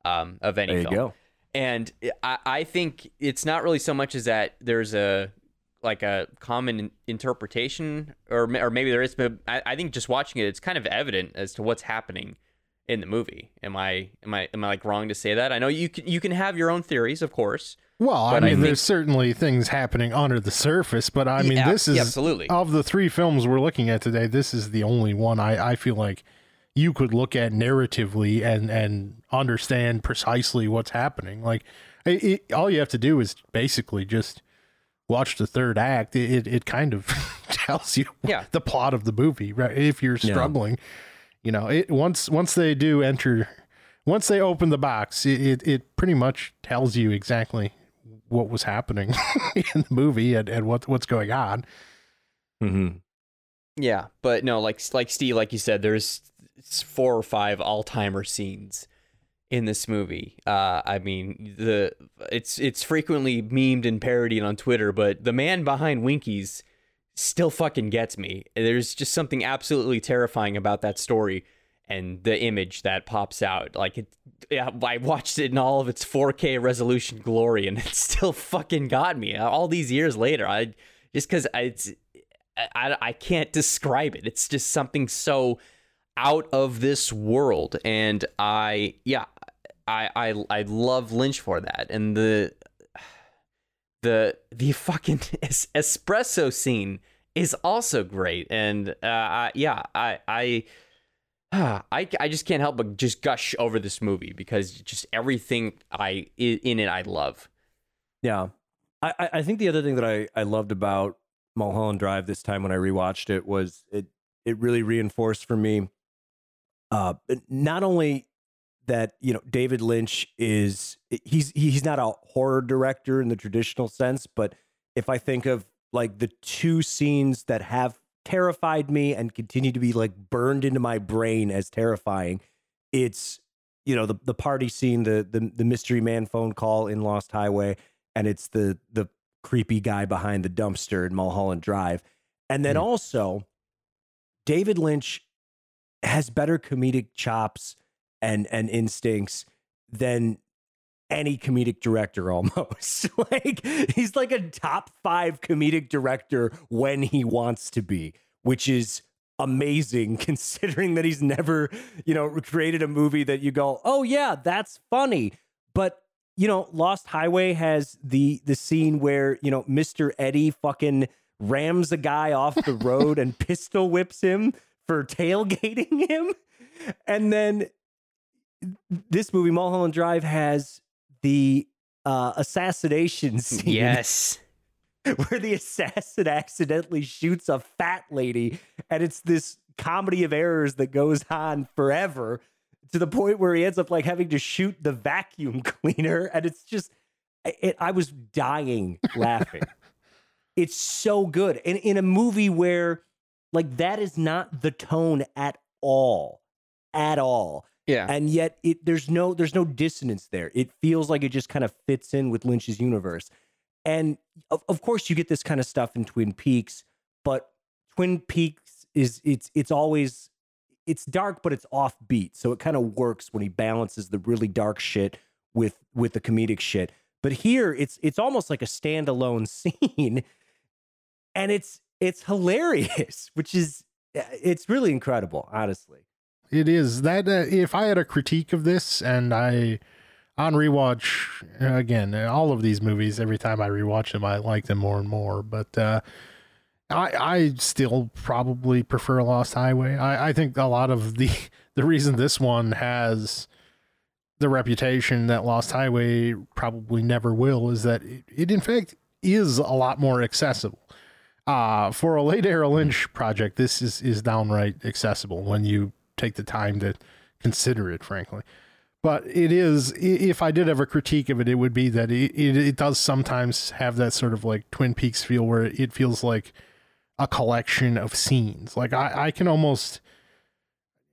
um, of any There you film. go. And I, I think it's not really so much as that there's a like a common interpretation, or or maybe there is, but I, I think just watching it, it's kind of evident as to what's happening in the movie. Am I am I am I like wrong to say that? I know you can you can have your own theories, of course. Well, I But I mean, think- there's certainly things happening under the surface, but I mean, Yeah, this is yeah, absolutely. of the three films we're looking at today. This is the only one I, I feel like you could look at narratively and and understand precisely what's happening. Like, it, it, all you have to do is basically just watch the third act. It it, it kind of [laughs] tells you Yeah. the plot of the movie, right? If you're Yeah. struggling, you know, it once once they do enter. Once they open the box, it, it, it pretty much tells you exactly what was happening [laughs] in the movie and, and what what's going on. Mm-hmm. Yeah, but no, like like Steve, like you said, there's four or five all timer scenes in this movie. Uh, I mean, the it's it's frequently memed and parodied on Twitter, but the man behind Winkies still fucking gets me. There's just something absolutely terrifying about that story and the image that pops out. Like it, yeah, I watched it in all of its 4K resolution glory, and [laughs] it still fucking got me all these years later. I just because it's I, I can't describe it. It's just something so out of this world, and I yeah, I I I love Lynch for that, and the the the fucking [laughs] es- espresso scene is also great, and uh, I, yeah, I I. [sighs] I, I just can't help but just gush over this movie because just everything I in it I love. Yeah. I- I think the other thing that I, I loved about Mulholland Drive this time when I rewatched it was it it really reinforced for me uh not only that, you know, David Lynch is he's he's not a horror director in the traditional sense, but if I think of like the two scenes that have terrified me and continue to be like burned into my brain as terrifying, it's you know the the party scene, the the the mystery man phone call in Lost Highway, and it's the the creepy guy behind the dumpster in Mulholland Drive, and then Hmm. also David Lynch has better comedic chops and and instincts than any comedic director [laughs] almost. [laughs] Like he's like a top 5 comedic director when he wants to be which is amazing [laughs] considering that he's never you know created a movie that you go oh yeah that's funny. But you know lost highway has the the scene where you know mr eddie fucking rams a guy off the road and pistol whips him for tailgating [laughs] him. And then this movie mulholland drive has the uh assassination [laughs] scene Yes. [laughs] where the assassin accidentally shoots a fat lady and it's this comedy of errors that goes on forever to the point where he ends up like having to shoot the vacuum cleaner and it's just it, i was dying laughing. It's so good. And in a movie where like that is not the tone at all at all Yeah. and yet it there's no there's no dissonance there. It feels like it just kind of fits in with Lynch's universe. And of, of course you get this kind of stuff in Twin Peaks, but Twin Peaks is it's it's always it's dark but it's offbeat. So it kind of works when he balances the really dark shit with with the comedic shit. But here it's it's almost like a standalone [laughs] scene and it's it's hilarious, [laughs] which is it's really incredible, honestly. It is that uh, if I had a critique of this and I on rewatch uh, again all of these movies every time I rewatch them I like them more and more but uh I I still probably prefer Lost Highway. I I think a lot of the [laughs] the reason this one has the reputation that Lost Highway probably never will is that it, it in fact is a lot more accessible. Uh, for a late era Lynch project, this is, is downright accessible when you take the time to consider it, frankly. But it is, if I did have a critique of it, it would be that it, it, it does sometimes have that sort of like Twin Peaks feel where it feels like a collection of scenes. Like I, I can almost,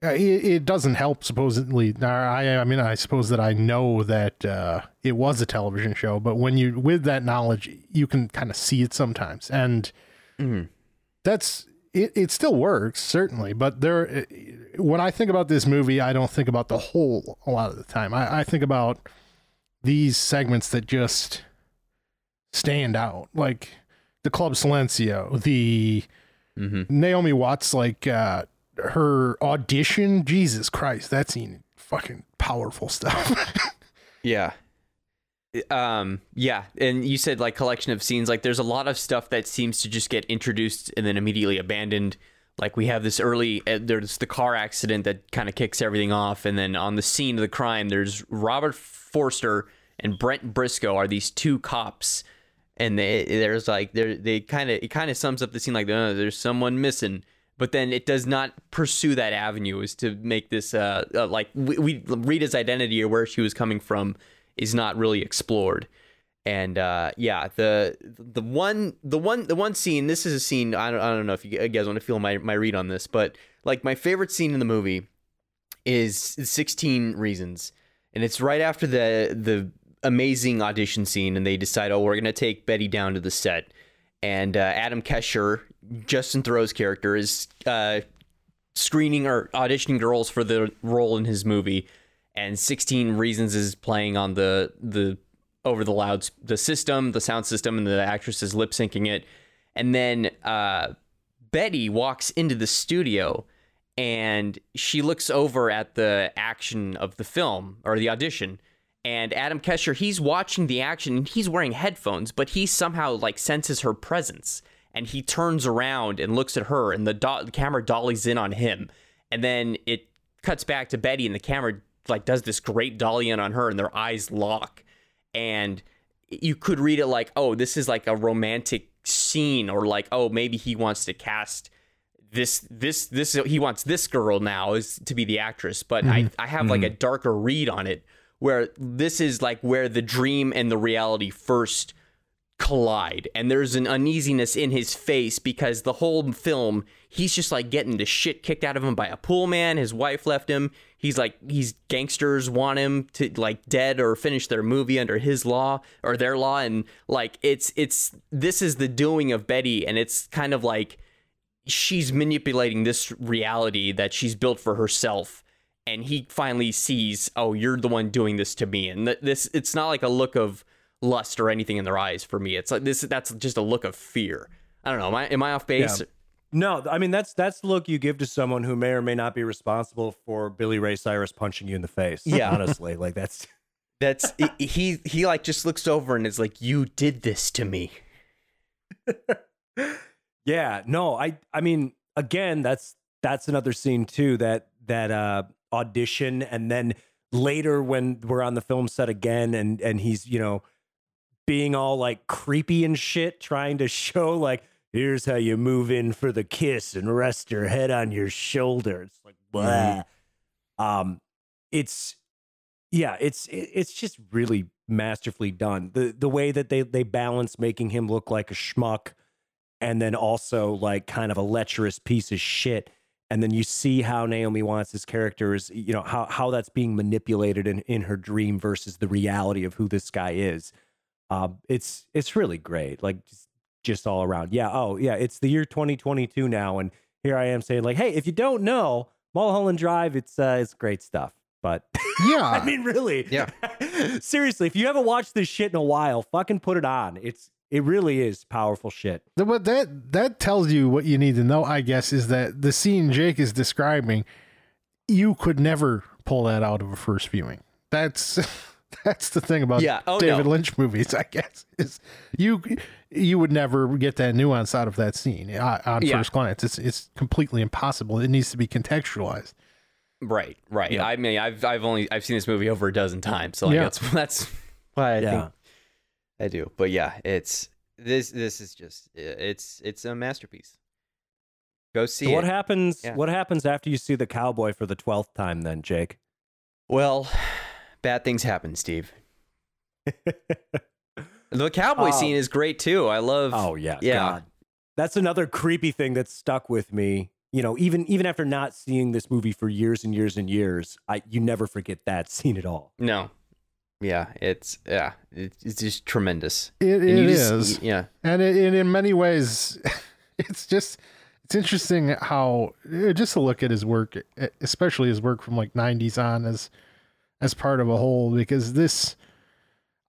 uh, it, it doesn't help supposedly. I, I mean, I suppose that I know that uh, it was a television show, but when you, with that knowledge, you can kind of see it sometimes. And, Mhm. that's it, it still works certainly but there when i think about this movie i don't think about the whole a lot of the time i, I think about these segments that just stand out like the club silencio the Mhm. naomi watts like uh her audition jesus christ that scene fucking powerful stuff [laughs] Yeah. Um yeah, and you said like collection of scenes like there's a lot of stuff that seems to just get introduced and then immediately abandoned. Like we have this early uh, there's the car accident that kind of kicks everything off and then on the scene of the crime there's Robert Forster and Brent Briscoe are these two cops and they there's like they they kind of it kind of sums up the scene like oh, there's someone missing but then it does not pursue that avenue is to make this uh, uh like we, we Rita's identity or where she was coming from is not really explored. And uh yeah the the one the one the one scene this is a scene I don't, I don't know if you guys want to feel my my read on this but like my favorite scene in the movie is 16 reasons. And it's right after the the amazing audition scene and they decide oh we're gonna take betty down to the set. And uh, adam kesher justin Theroux's character is uh screening or auditioning girls for the role in his movie and 16 reasons is playing on the the over the louds the system the sound system and the actress is lip syncing it. And then uh betty walks into the studio and she looks over at the action of the film or the audition. And Adam Kesher he's watching the action and he's wearing headphones but he somehow like senses her presence. And he turns around and looks at her and the, do- the camera dollies in on him. And then it cuts back to Betty and the camera like does this great dolly in on her and their eyes lock. And you could read it like oh this is like a romantic scene or like oh maybe he wants to cast this this this he wants this girl now is to be the actress. But i mm-hmm. i have like mm-hmm. a darker read on it where this is like where the dream and the reality first collide. And there's an uneasiness in his face because the whole film he's just like getting the shit kicked out of him by a pool man. His wife left him he's like he's gangsters want him to like dead or finish their movie under his law or their law and like it's it's this is the doing of Betty and it's kind of like she's manipulating this reality that she's built for herself and he finally sees oh you're the one doing this to me and th- this it's not like a look of lust or anything in their eyes for me. It's like this that's just a look of fear. I don't know am i, am I off base? Yeah. No, I mean that's that's the look you give to someone who may or may not be responsible for Billy Ray Cyrus punching you in the face. Yeah. [laughs] honestly, like that's that's he he like just looks over and is like you did this to me [laughs] yeah. No, I I mean again, that's that's another scene too that that uh audition and then later when we're on the film set again and and he's you know being all like creepy and shit trying to [laughs] show like here's how you move in for the kiss and rest your head on your shoulder it's like blah. um it's yeah it's it's just really masterfully done. The the way that they they balance making him look like a schmuck and then also like kind of a lecherous piece of shit. And then you see how Naomi wants Watts' character is, you know, how how that's being manipulated in in her dream versus the reality of who this guy is. Um, it's it's really great, like just, all around. Yeah. Oh, yeah. It's the year 2022 now, and here I am saying like, hey, if you don't know Mulholland Drive, it's uh, it's great stuff. But [laughs] Yeah. I mean, really, Yeah. [laughs] Seriously, if you haven't watched this shit in a while, fucking put it on. It's it really is powerful shit. But that that tells you what you need to know, I guess, is that the scene Jake is describing, you could never pull that out of a first viewing. That's [laughs] [laughs] that's the thing about Yeah. Oh, David no. Lynch movies, I guess, is you you would never get that nuance out of that scene uh, on Yeah. first glance. It's it's completely impossible. It needs to be contextualized. Right, right. Yeah. I mean, I've I've only I've seen this movie over a dozen times, so like Yeah. that's [laughs] that's why I Yeah. think I do. But yeah, it's this this is just it's it's a masterpiece. Go see So what it. happens? Yeah. What happens after you see the cowboy for the twelfth time? Then, Jake. well, bad things happen, Steve. [laughs] The cowboy Oh. scene is great too. I love. Oh yeah, Yeah. God. That's another creepy thing that stuck with me. You know, even even after not seeing this movie for years and years and years, I you never forget that [laughs] scene at all. no. Yeah, it's yeah, it's, it's just tremendous. It, it you is. Yeah, and it, and in many ways [laughs] it's just it's interesting how uh, just to look at his work especially his work from like 90s on as as part of a whole because this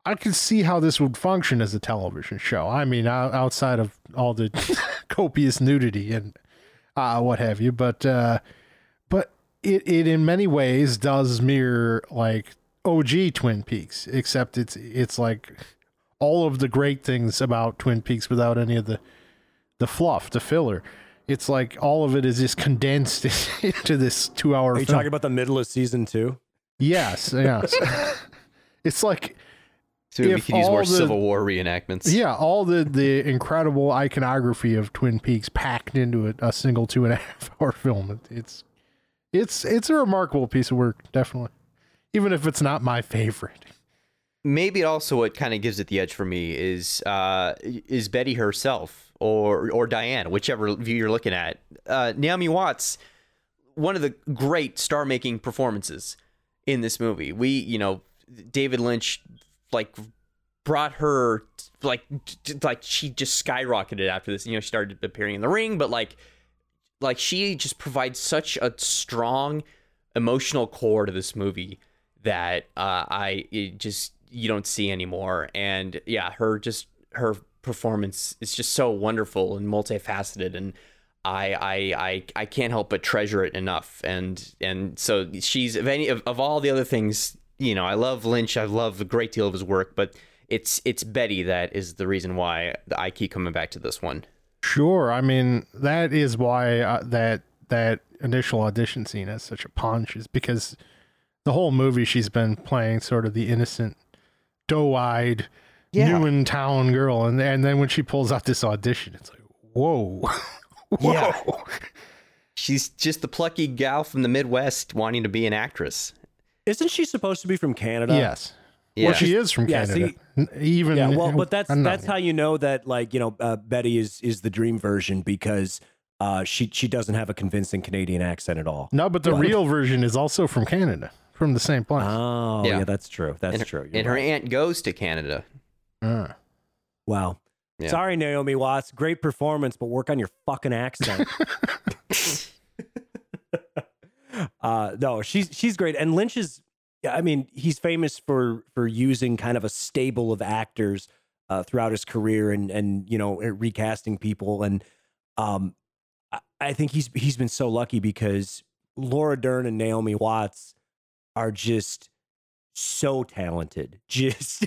i could see how this would function as a television show i mean outside of all the [laughs] copious nudity and uh what have you but uh but it it in many ways does mirror like og twin peaks except it's it's like all of the great things about Twin Peaks without any of the the fluff, the filler. It's like all of it is just condensed [laughs] into this two hour Are you film. talking about the middle of season two? Yes, yes. [laughs] it's like so we If could use more the- Civil War reenactments. yeah, all the the incredible iconography of Twin Peaks packed into a, a single two and a [laughs] half hour film. It- It's it's it's a remarkable piece of work, definitely. Even if it's not my favorite. maybe also what kind of gives it the edge for me is uh, is Betty herself or or Diane, whichever view you're looking at. Uh, Naomi Watts, one of the great star making performances in this movie. We, you know, David Lynch like brought her like like she just skyrocketed after this. You know, she started appearing in the ring, but like like she just provides such a strong emotional core to this movie that uh, I just you don't see anymore. And yeah, her just her performance is just so wonderful and multifaceted, and I I I, I can't help but treasure it enough. And and so she's of any of, of all the other things, you know, I love Lynch. I love a great deal of his work, but it's it's Betty that is the reason why I keep coming back to this one. Sure. I mean, that is why uh, that that initial audition scene has such a punch is because the whole movie she's been playing sort of the innocent, doe-eyed, Yeah. new in town girl, and and then when she pulls out this audition, it's like, whoa, [laughs] [laughs] whoa. Yeah. She's just the plucky gal from the Midwest wanting to be an actress. Isn't she supposed to be from Canada? yes. Yeah. Well, she is from Yeah, Canada. see- Even Yeah, well, but that's I'm not- that's how you know that like you know uh, Betty is is the dream version because uh, she she doesn't have a convincing Canadian accent at all. no, but the real version is also from Canada, from the same place. Oh Yeah. yeah, that's true. That's and her, true. You're and her aunt goes to Canada. Uh. wow. Yeah. Sorry, Naomi Watts. Great performance, but work on your fucking accent. [laughs] uh, no, she's she's great, and Lynch is. I mean, he's famous for for using kind of a stable of actors uh, throughout his career, and and you know recasting people, and um, I, I think he's he's been so lucky because Laura Dern and Naomi Watts are just so talented, [laughs] just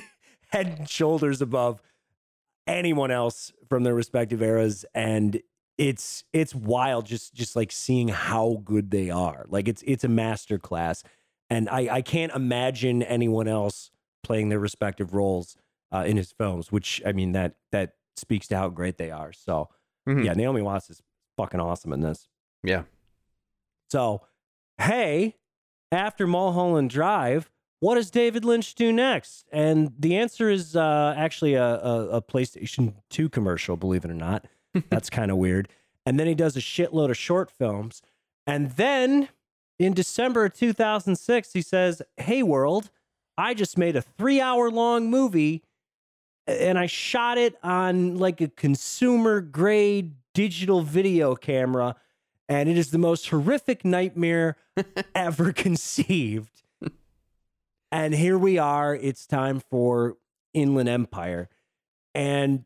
head and shoulders above anyone else from their respective eras and it's it's wild just just like seeing how good they are like it's it's a master class and i i can't imagine anyone else playing their respective roles uh, in his films which i mean that that speaks to how great they are so Mhm. yeah naomi watts is fucking awesome in this Yeah. so hey after mulholland drive what does David Lynch do next? And the answer is uh, actually a, a, a PlayStation 2 commercial, believe it or not. [laughs] That's kind of weird. And then he does a shitload of short films. And then in December of 2006, he says, Hey, world, I just made a three hour long movie and I shot it on like a consumer grade digital video camera. And it is the most horrific nightmare [laughs] ever conceived. And here we are. It's time for Inland Empire. And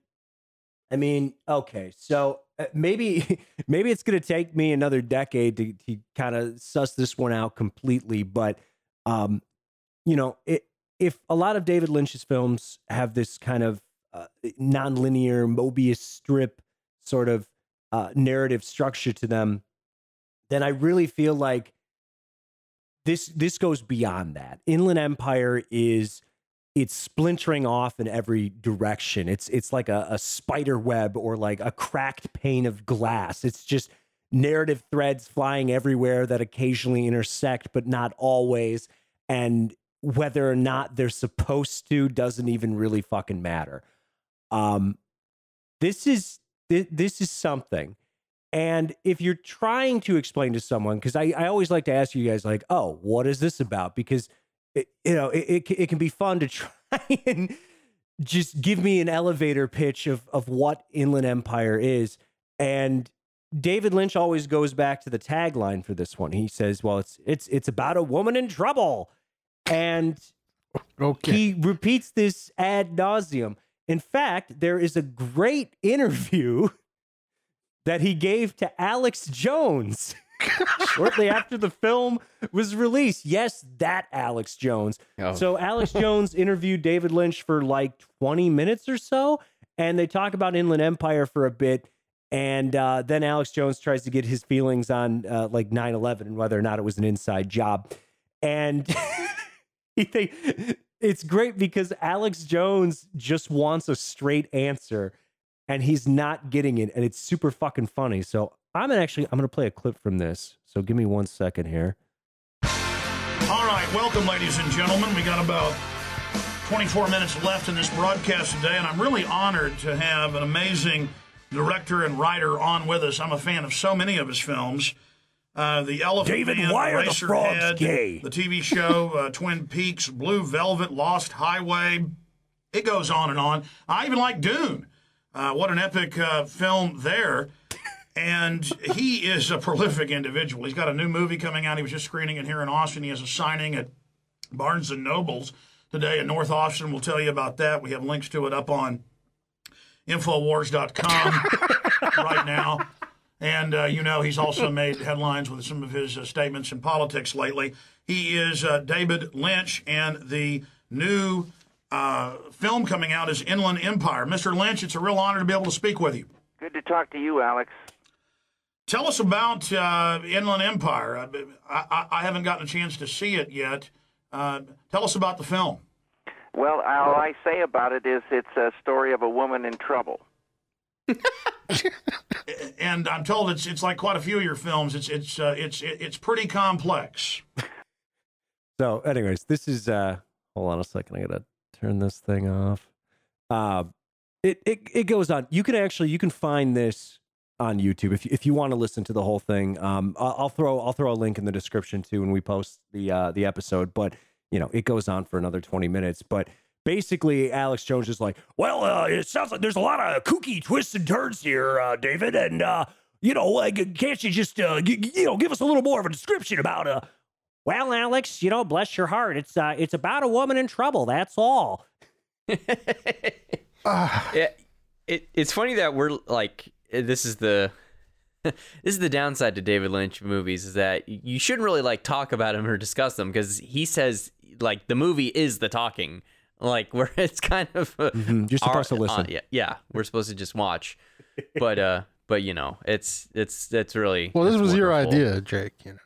I mean, okay, so uh, maybe [laughs] maybe it's going to take me another decade to, to kind of suss this one out completely, but um, you know, it, if a lot of David Lynch's films have this kind of uh, nonlinear Mobius strip sort of uh, narrative structure to them, then I really feel like this this goes beyond that. Inland Empire is it's splintering off in every direction. It's it's like a, a spider web or like a cracked pane of glass. It's just narrative threads flying everywhere that occasionally intersect, but not always. And whether or not they're supposed to doesn't even really fucking matter. Um, this is this is something. And if you're trying to explain to someone, because I, I always like to ask you guys, like, oh, what is this about? Because it, you know, it, it, it can be fun to [laughs] try and just give me an elevator pitch of of what Inland Empire is. And David Lynch always goes back to the tagline for this one. He says, "Well, it's it's it's about a woman in trouble," and Okay. he repeats this ad nauseum. In fact, there is a great [laughs] interview that he gave to Alex Jones [laughs] shortly after the film was released. Yes, that Alex Jones. Oh. So Alex Jones interviewed David Lynch for like 20 minutes or so, and they talk about Inland Empire for a bit. And uh, then Alex Jones tries to get his feelings on uh, like 9 11 and whether or not it was an inside job. And [laughs] he think it's great because Alex Jones just wants a straight answer and he's not getting it. And it's super fucking funny. So I'm gonna actually I'm gonna play a clip from this. So give me one second here. All right, welcome, ladies and gentlemen. We got about 24 minutes left in this broadcast today, and I'm really honored to have an amazing director and writer on with us. I'm a fan of so many of his films. Uh, the Elephant David, Man, are the frogs Eraserhead, gay? the TV show uh, [laughs] Twin Peaks, Blue Velvet, Lost Highway. It goes on and on. I even like Dune. Uh, what an epic uh, film there. And he is a prolific individual. He's got a new movie coming out. He was just screening it here in Austin. He has a signing at Barnes and Nobles today in North Austin. We'll tell you about that. We have links to it up on Infowars.com [laughs] right now. And, uh, you know, he's also made headlines with some of his uh, statements in politics lately. He is uh, David Lynch, and the new uh, film coming out is Inland Empire. Mr. Lynch, it's a real honor to be able to speak with you. Good to talk to you, Alex. Tell us about uh, Inland Empire. I, I, I haven't gotten a chance to see it yet. Uh, tell us about the film. Well, all I say about it is it's a story of a woman in trouble. [laughs] And I'm told it's it's like quite a few of your films. It's it's uh, it's it's pretty complex. So, anyways, this is uh hold on a second. I gotta turn this thing off. Uh it it, it goes on. You can actually you can find this on YouTube if you, if you want to listen to the whole thing. Um I'll, throw I'll throw a link in the description too when we post the uh the episode, but you know, it goes on for another 20 minutes, but basically Alex Jones is like, "Well, uh, it sounds like there's a lot of kooky twists and turns here, uh, David, and uh you know, like, can't you just, uh, g- you know, give us a little more of a description about, uh, well, Alex, you know, bless your heart. It's uh, it's about a woman in trouble. That's all. [laughs] Yeah, it, it's funny that we're like this is the [laughs] this is the downside to David Lynch movies is that you shouldn't really like talk about him or discuss them because he says like the movie is the talking like [laughs] where it's kind of uh, Mhm, you're supposed to listen. uh, yeah, yeah, we're supposed to just watch, but uh, but you know, it's it's it's really Well, this it's was your idea, Jake. You know.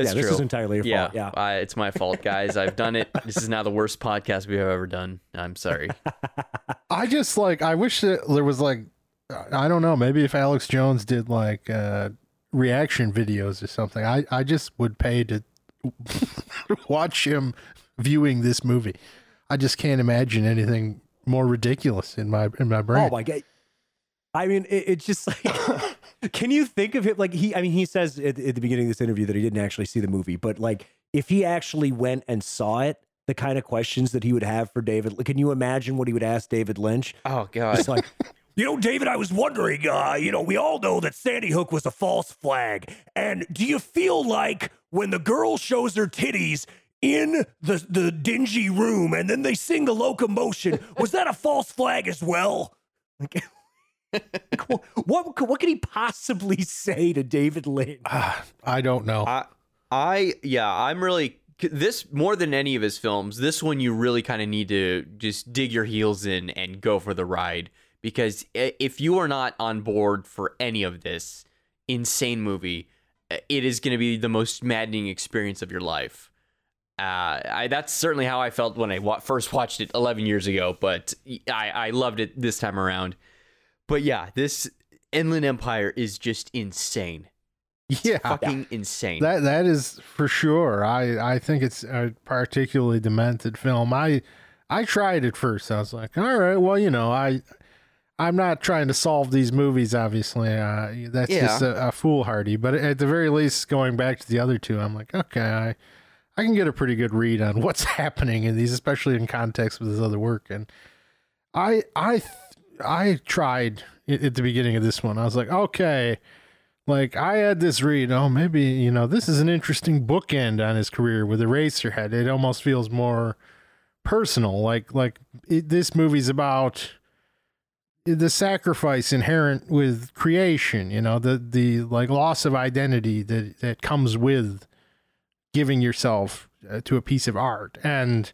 It's yeah, this true. is entirely your yeah, fault. Yeah. I, it's my fault, guys. I've done it. This is now the worst podcast we've ever done. I'm sorry. [laughs] I just like I wish that there was like I don't know maybe if Alex Jones did like uh, reaction videos or something. I I just would pay to [laughs] watch him viewing this movie. I just can't imagine anything more ridiculous in my in my brain. Oh my god. I mean, it, it's just like, [laughs] can you think of him like he? I mean, he says at, at the beginning of this interview that he didn't actually see the movie, but like if he actually went and saw it, the kind of questions that he would have for David. Can you imagine what he would ask David Lynch? Oh God. It's like, [laughs] you know, David, I was wondering, uh, you know, we all know that Sandy Hook was a false flag. And do you feel like when the girl shows her titties in the, the dingy room and then they sing the locomotion, was that a false flag as well? [laughs] Like, what, what could he possibly say to David Lynch? I don't know. I, I, yeah, I'm really this more than any of his films. This one you really kind of need to just dig your heels in and go for the ride because if you are not on board for any of this insane movie, it is going to be the most maddening experience of your life. Uh, I, that's certainly how I felt when I wa- first watched it 11 years ago, but I, I loved it this time around. But yeah, this Inland Empire is just insane. yeah, Fucking insane. that that is for sure. I I think it's a particularly demented film. I I tried it first. I was like, all right, well, you know, I I'm not trying to solve these movies. Obviously, uh, that's Yeah. just a, a foolhardy. But at the very least, going back to the other two, I'm like, okay, I I can get a pretty good read on [laughs] what's happening in these, especially in context with his other work. And I I I tried at the beginning of this one. I was like, okay, like I had this read. Oh, maybe you know this is an interesting bookend on his career with Eraserhead. It almost feels more personal. Like like it, this movie's about the sacrifice inherent with creation. You know the the like loss of identity that that comes with giving yourself uh, to a piece of art and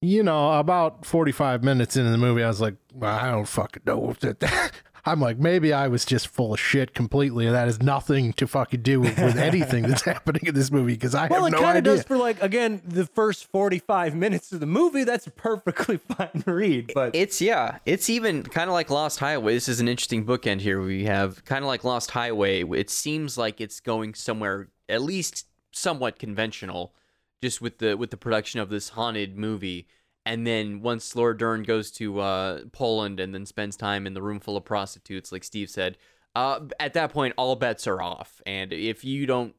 you know, about 45 minutes into the movie, I was like, well, I don't fucking know if that. [laughs] I'm like, maybe I was just full of shit completely, and that has nothing to fucking do with, with [laughs] anything that's happening in this movie because I Well, have no idea. Well, it kind of does for like again the first forty five minutes of the movie. That's a perfectly [laughs] fine read, but It's yeah, it's even kind of like Lost Highway. This is an interesting bookend here. We have kind of like Lost Highway. It seems like it's going somewhere at least somewhat conventional, just with the with the production of this haunted movie. And then once Laura Dern goes to uh, Poland and then spends time in the room full of prostitutes, like Steve said, uh, at that point all bets are off. And if you don't,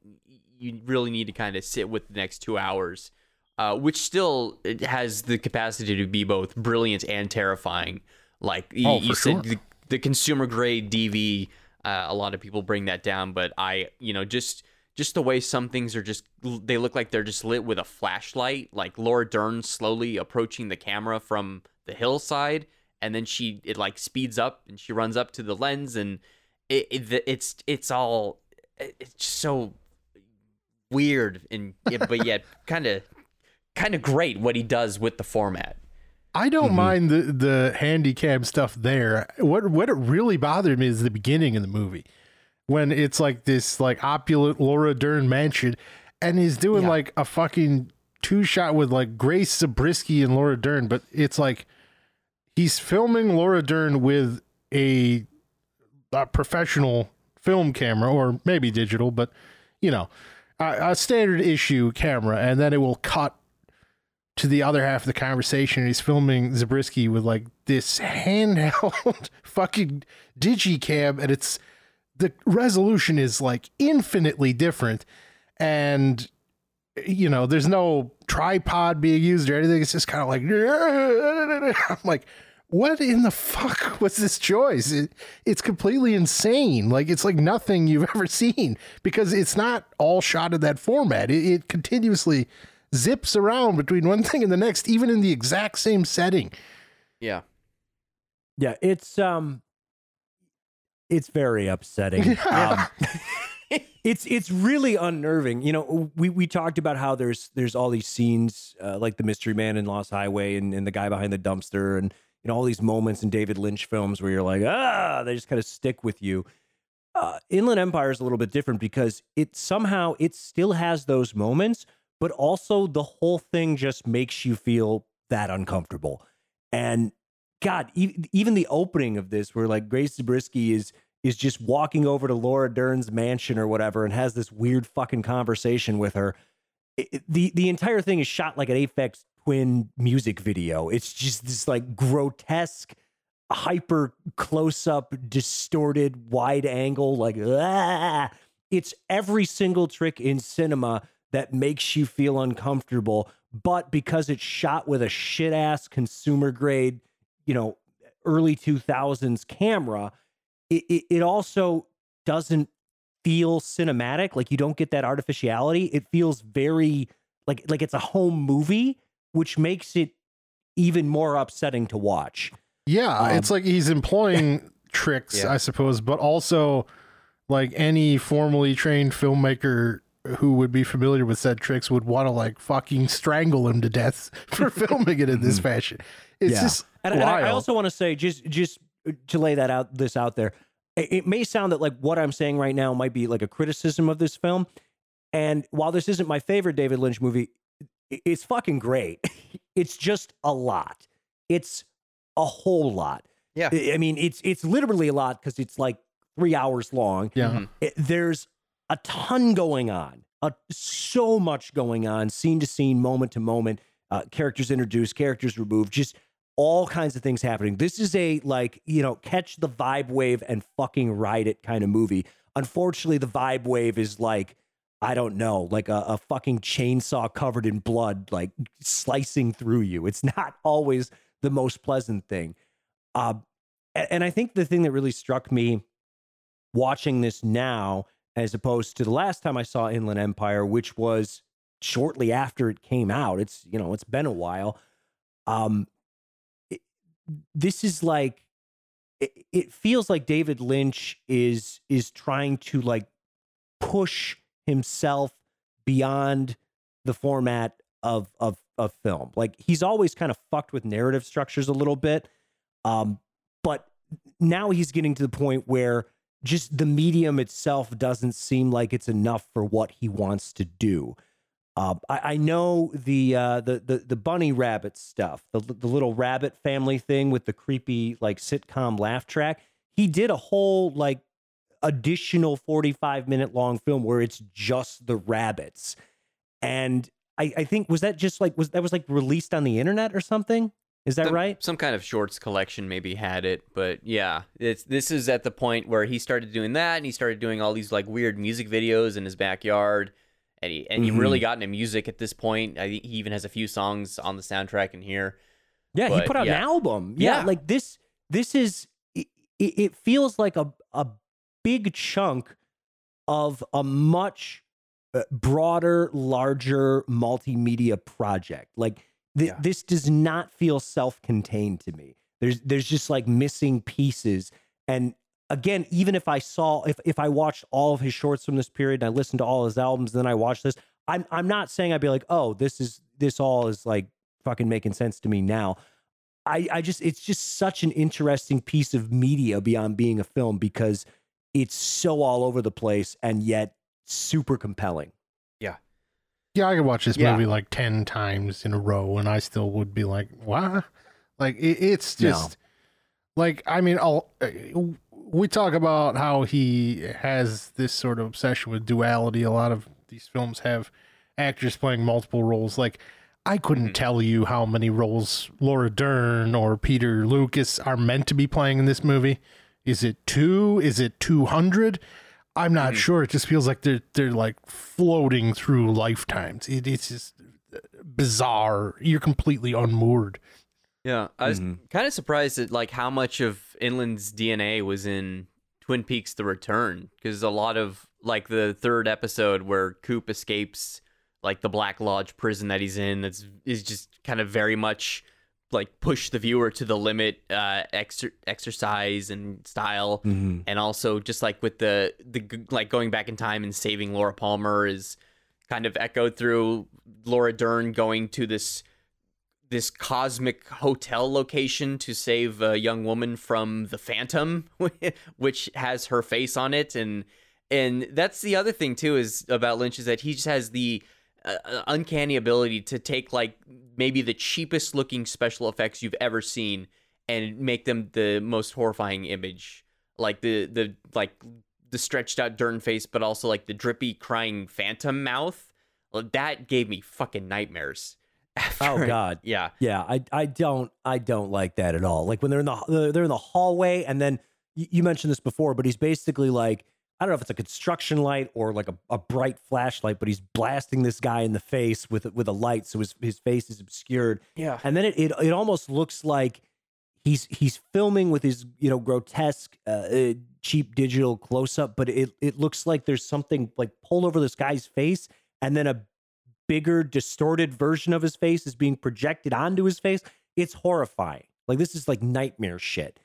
you really need to kind of sit with the next two hours uh, which still has the capacity to be both brilliant and terrifying. Like Oh, you for said, the, the consumer grade DV. Uh, a lot of people bring that down, but I, you know, just just the way some things are just they look like they're just lit with a flashlight. Like Laura Dern slowly approaching the camera from the hillside, and then she it like speeds up and she runs up to the lens, and it, it it's it's all it's just so weird and but yet kind of kind of great what he does with the format. I don't Mm-hmm. mind the the handicap stuff there. What what it really bothered me is the beginning of the movie when it's like this like opulent Laura Dern mansion, and he's doing Yeah. like a fucking two shot with like Grace Zabriskie and Laura Dern, but it's like he's filming Laura Dern with a, a professional film camera or maybe digital, but you know, a, a standard issue camera, and then it will cut to the other half of the conversation. He's filming Zabriskie with like this handheld [laughs] fucking digicam, and it's the resolution is like infinitely different, and you know, there's no tripod being used or anything. It's just kind of like [laughs] I'm like. What in the fuck [laughs] was this choice? It, it's completely insane. Like it's like nothing you've [laughs] ever seen because it's not all shot in that format. It, it continuously zips around between one thing and the next, even in the exact same setting. Yeah. yeah, it's um, it's very upsetting. [laughs] Um, [laughs] it's it's really unnerving. You know, we we talked about how there's there's all these scenes uh, like the Mystery Man in Lost Highway and, and the guy behind the dumpster and you know all these moments in David Lynch films where you're like ah they just kind of stick with you. Uh, Inland Empire is a little bit different because it somehow it still has those moments, but also the whole thing just makes you feel that uncomfortable. And God, even the opening of this, where like Grace Zabriskie is is just walking over to Laura Dern's mansion or whatever, and has this weird fucking conversation with her. It- the The entire thing is shot like an Aphex Twin music video. It's just this like grotesque, hyper close up, distorted, wide angle, like ah. it's every single trick in cinema that makes you feel uncomfortable. But because it's shot with a shit ass consumer grade, you know, early 2000s camera, it, it, it also doesn't feel cinematic. Like you don't get that artificiality. It feels very like like it's a home movie, which makes it even more upsetting to watch. Yeah, Um, it's like he's employing [laughs] tricks, Yeah. I suppose, but also like any formally trained filmmaker who would be familiar with said tricks would want to like fucking strangle him to death [laughs] for filming it in this fashion. It's Yeah. just And, and I, I also want to say, just just to lay that out, this out there, it, it may sound that like what I'm saying right now might be like a criticism of this film. And while this isn't my favorite David Lynch movie, it's fucking great. [laughs] It's just a lot. It's a whole lot. Yeah. I I mean, it's it's literally a lot because it's like three hours long. yeah. Mhm. It- there's a ton going on, uh, so much going on, scene to scene, moment to moment. Uh, characters introduced, characters removed, just all kinds of things happening. This is a like you know catch the vibe wave and fucking ride it kind of movie. Unfortunately, the vibe wave is like I don't know, like a, a fucking chainsaw covered in blood, like slicing through you. It's [laughs] not always the most pleasant thing. Uh, and I think the thing that really struck me watching this now, as opposed to the last time I saw Inland Empire, which was shortly after it came out. It's you know it's been a while. Um, this is like it, it feels like David Lynch is is trying to like push himself beyond the format of of of film. Like he's always kind of fucked with narrative structures a little bit. Um, but now he's getting to the point where just the medium itself doesn't seem like it's enough for what he wants to do. Uh, I, I know the, uh, the the the bunny rabbit stuff, the the little rabbit family thing with the creepy like sitcom laugh track. He did a whole like additional forty five minute long film where it's just the rabbits, and I, I think was that just like was that was like released on the internet or something? Is that Some- right? Some kind of shorts collection maybe had it, but yeah, it's this is at the point where he started doing that, and he started doing all these like weird music videos in his backyard, and he and he really got into music at this point. I think he even has a few songs on the soundtrack in here. Yeah, he put out yeah. an album. Yeah, Yeah. like this. This is. It, it feels like a a big chunk of a much uh, broader, larger multimedia project. Like th- Yeah. this does not feel self-contained to me. There's there's just like missing pieces. And again, even if I saw if if I watched all of his shorts from this period and I listened to all his albums, then I watched this. I'm I'm not saying I'd be like, oh, this is this all is like fucking making sense to me now. I, I just it's just such an interesting piece of media beyond being a film because it's so all over the place and yet super compelling. Yeah, Yeah, I could watch this Yeah. movie like 10 times in a row and I still would be like, what? Like, it, it's No. just like, I mean, I'll, uh, we talk about how he has this sort of obsession with duality. A lot of these films have actors playing multiple roles. Like, I couldn't Mhm. tell you how many roles Laura Dern or Peter Lucas are meant to be playing in this movie. Is it two? Is it 200? I'm not Mhm. sure. It just feels like they're they're like floating through lifetimes. It, it's just bizarre. You're completely unmoored. Yeah, I was Mhm. kind of surprised at like how much of Inland's DNA was in Twin Peaks: The Return, because a lot of like the third episode where Coop escapes like the Black Lodge prison that he's in, that's is just kind of very much like push the viewer to the limit, uh, exer- exercise and style, Mm-hmm. and also just like with the the like going back in time and saving Laura Palmer is kind of echoed through Laura Dern going to this this cosmic hotel location to save a young woman from the phantom [laughs] which has her face on it. And and that's the other thing too is about Lynch is that he just has the uh, uncanny ability to take like maybe the cheapest looking special effects you've ever seen and make them the most horrifying image. Like the the like the stretched out Dern face but also like the drippy crying phantom mouth. That gave me fucking nightmares after Oh God. Yeah. Yeah, I I don't I don't like that at all. Like when they're in the they're in the hallway and then you, you mentioned this before, but he's basically like I don't know if it's a construction light or like a, a bright flashlight, but he's blasting this guy in the face with with a light, so his his face is obscured. Yeah. And then it it, it almost looks like he's he's filming with his you know grotesque uh, uh, cheap digital close up, but it it looks like there's something like pulled over this guy's face, and then a bigger distorted version of his face is being projected onto his face. It's horrifying. Like this is like nightmare shit.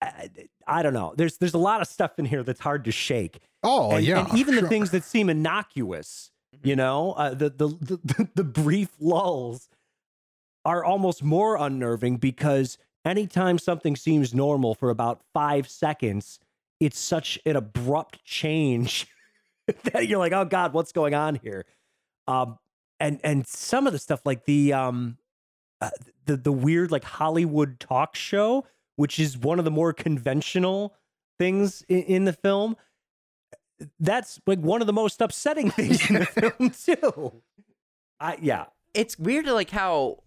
I, I don't know. There's there's a lot of stuff in here that's hard to shake. Oh and, yeah, and even the things that seem innocuous, you know, uh, the, the [laughs] the the brief lulls are almost more unnerving because anytime something seems normal for about five seconds, it's such an abrupt change [laughs] that you're like, oh God, what's going on here? Um, and and some of the stuff like the um uh, the the weird like Hollywood talk show, which is one of the more conventional things in, in the film. That's like one of the most upsetting [laughs] things in the [laughs] film too. I yeah, it's weird like how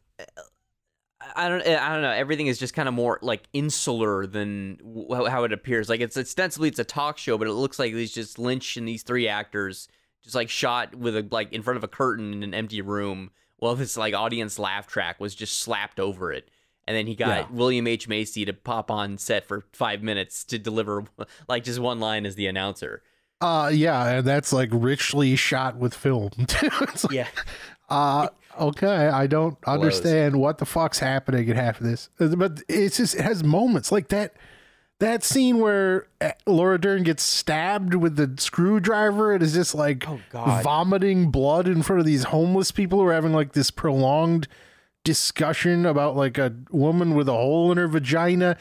I don't I don't know everything is just kind of more like insular than w- how it appears like it's ostensibly it's a talk show but it looks like it's just Lynch and these three actors just like shot with a like in front of a curtain in an empty room while this like audience laugh track was just slapped over it and then he got Yeah. William H Macy to pop on set for 5 minutes to deliver [laughs] like just one line as the announcer Uh, yeah, and that's like richly shot with film. [laughs] Like, yeah Uh, okay, I don't understand what the fuck's happening in half of this, but it's just it has moments like that. That scene where uh, Laura Dern gets stabbed with the screwdriver and is just like Oh, vomiting blood in front of these homeless people who are having like this prolonged discussion about like a woman with a hole in her vagina,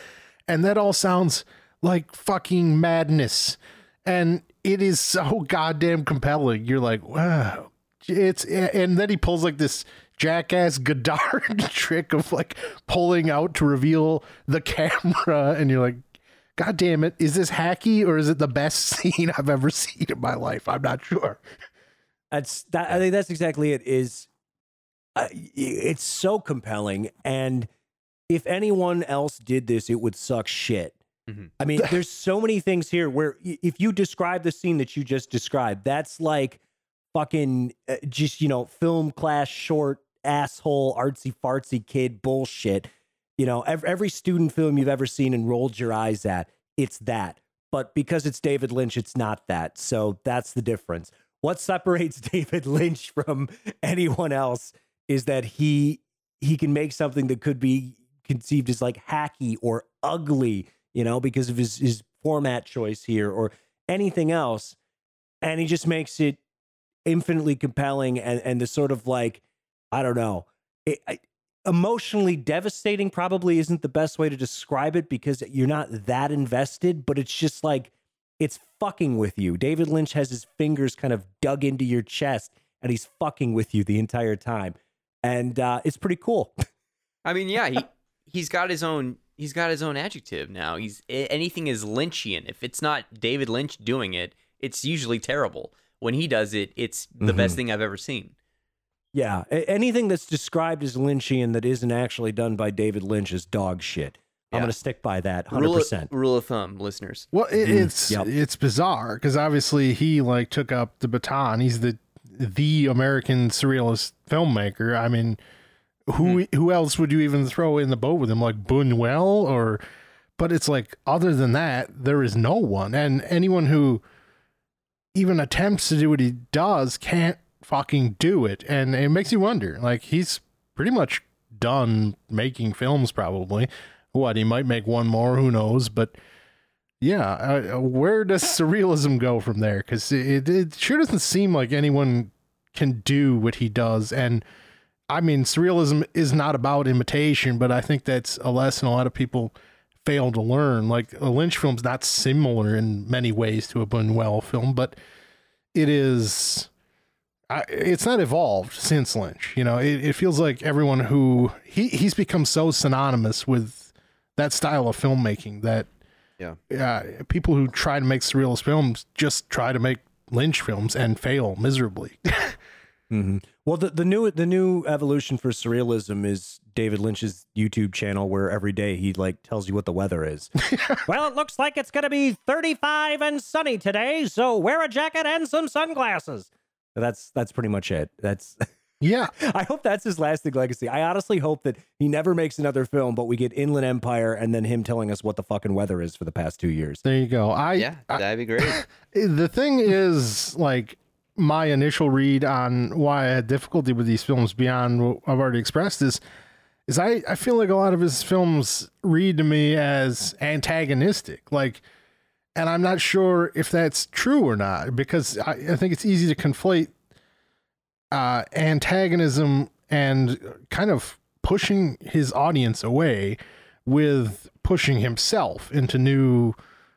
and that all sounds like fucking madness. And it is so goddamn compelling. You're like, wow, it's and then he pulls like this jackass Godard [laughs] trick of like pulling out to reveal the [laughs] camera, and you're like, God damn it, is this hacky or is it the best [laughs] scene I've ever seen in my life? I'm not sure. That's that. I think that's exactly it. Is uh, it's so compelling, and if anyone else did this, it would suck shit. Mhm. I mean, [laughs] there's so many things here where if you describe the scene that you just described, that's like fucking uh, just you know film class short asshole artsy fartsy kid bullshit. You know, every, every student film you've ever seen and rolled your eyes at, it's that. But because it's David Lynch, it's not that. So that's the difference. What separates [laughs] David Lynch from anyone else is that he he can make something that could be conceived as like hacky or ugly, you know, because of his his format choice here or anything else, and he just makes it infinitely compelling and and the sort of like I don't know, it, emotionally devastating probably isn't the best way to describe it because you're not that invested, but it's just like it's fucking with you. David Lynch has his fingers kind of dug into your chest and he's fucking with you the entire time. And uh, it's pretty cool. [laughs] I mean, yeah, he he's got his own he's got his own adjective now. He's anything is Lynchian. If it's not David Lynch doing it, it's usually terrible. When he does it, it's the best thing I've ever seen. Yeah. a- anything that's described as Lynchian that isn't actually done by David Lynch is dog shit. I'm Yeah. going to stick by that 100%. Rule of, rule of thumb, listeners. Well, it, Mm, it's yep. it's bizarre because obviously he like took up the baton. He's the the American surrealist filmmaker. I mean, who who else would you even throw in the boat with him? Like Buñuel or, but it's like other than that, there is no one, and anyone who even attempts to do what he does can't fucking do it, and it makes you wonder. Like he's pretty much done making films, probably. What he might make one more, who knows? But yeah, uh, where does [laughs] surrealism go from there? Because it, it sure doesn't seem like anyone can do what he does. And I mean, surrealism is not about imitation, but I think that's a lesson a lot of people fail to learn. Like a Lynch film's not similar in many ways to a Buñuel film, but it is. I, it's not evolved since Lynch. You know, it, it feels like everyone who he he's become so synonymous with that style of filmmaking that Yeah. uh, people who try to make surrealist films just try to make Lynch films and fail miserably. [laughs] hmm Well, the, the new the new evolution for surrealism is David Lynch's YouTube channel, where every day he like tells you what the weather is. [laughs] well, it looks like it's going to be 35 and sunny today, so wear a jacket and some sunglasses. That's that's pretty much it. That's [laughs] Yeah. I hope that's his lasting legacy. I honestly hope that he never makes another film, but we get Inland Empire and then him telling us what the fucking weather is for the past two years. There you go. I Yeah, that'd be great. [laughs] the thing is like my initial read on why I had difficulty with these films beyond what I've already expressed is is I, I feel like a lot of his films read to me as antagonistic. Like and I'm not sure if that's true or not, because I, I think it's easy to conflate uh, antagonism and kind of pushing his audience away with pushing himself into new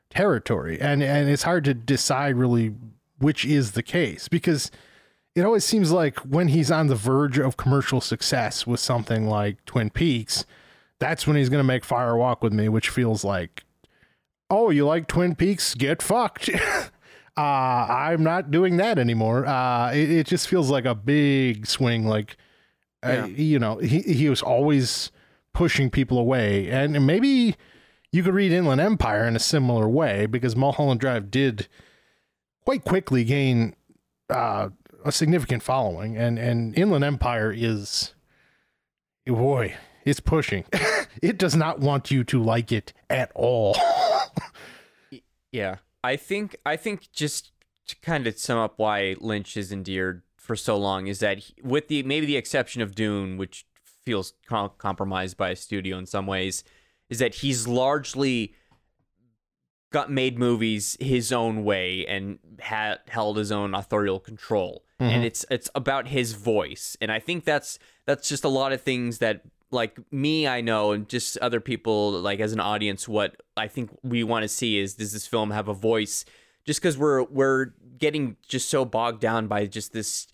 territory. And and it's hard to decide really which is the case because it always seems like when he's on the verge of commercial success with something like Twin Peaks that's when he's going to make Fire Walk with Me which feels like oh you like Twin Peaks get fucked [laughs] uh I'm not doing that anymore uh it, it just feels like a big swing like Yeah. uh, you know he he was always pushing people away and maybe you could read Inland Empire in a similar way because Mulholland Drive did quite quickly gain uh, a significant following, and and Inland Empire is boy, it's pushing. [laughs] it does not want you to like it at all. [laughs] Yeah, I think I think just to kind of sum up why Lynch is endeared for so long is that he, with the maybe the exception of Dune, which feels com- compromised by a studio in some ways, is that he's largely got made movies his own way and had held his own authorial control. And mm-hmm. it's it's about his voice. And i think that's that's just a lot of things that like me i know and just other people like as an audience what i think we want to see is does this film have a voice? Just because we're we're getting just so bogged down by just this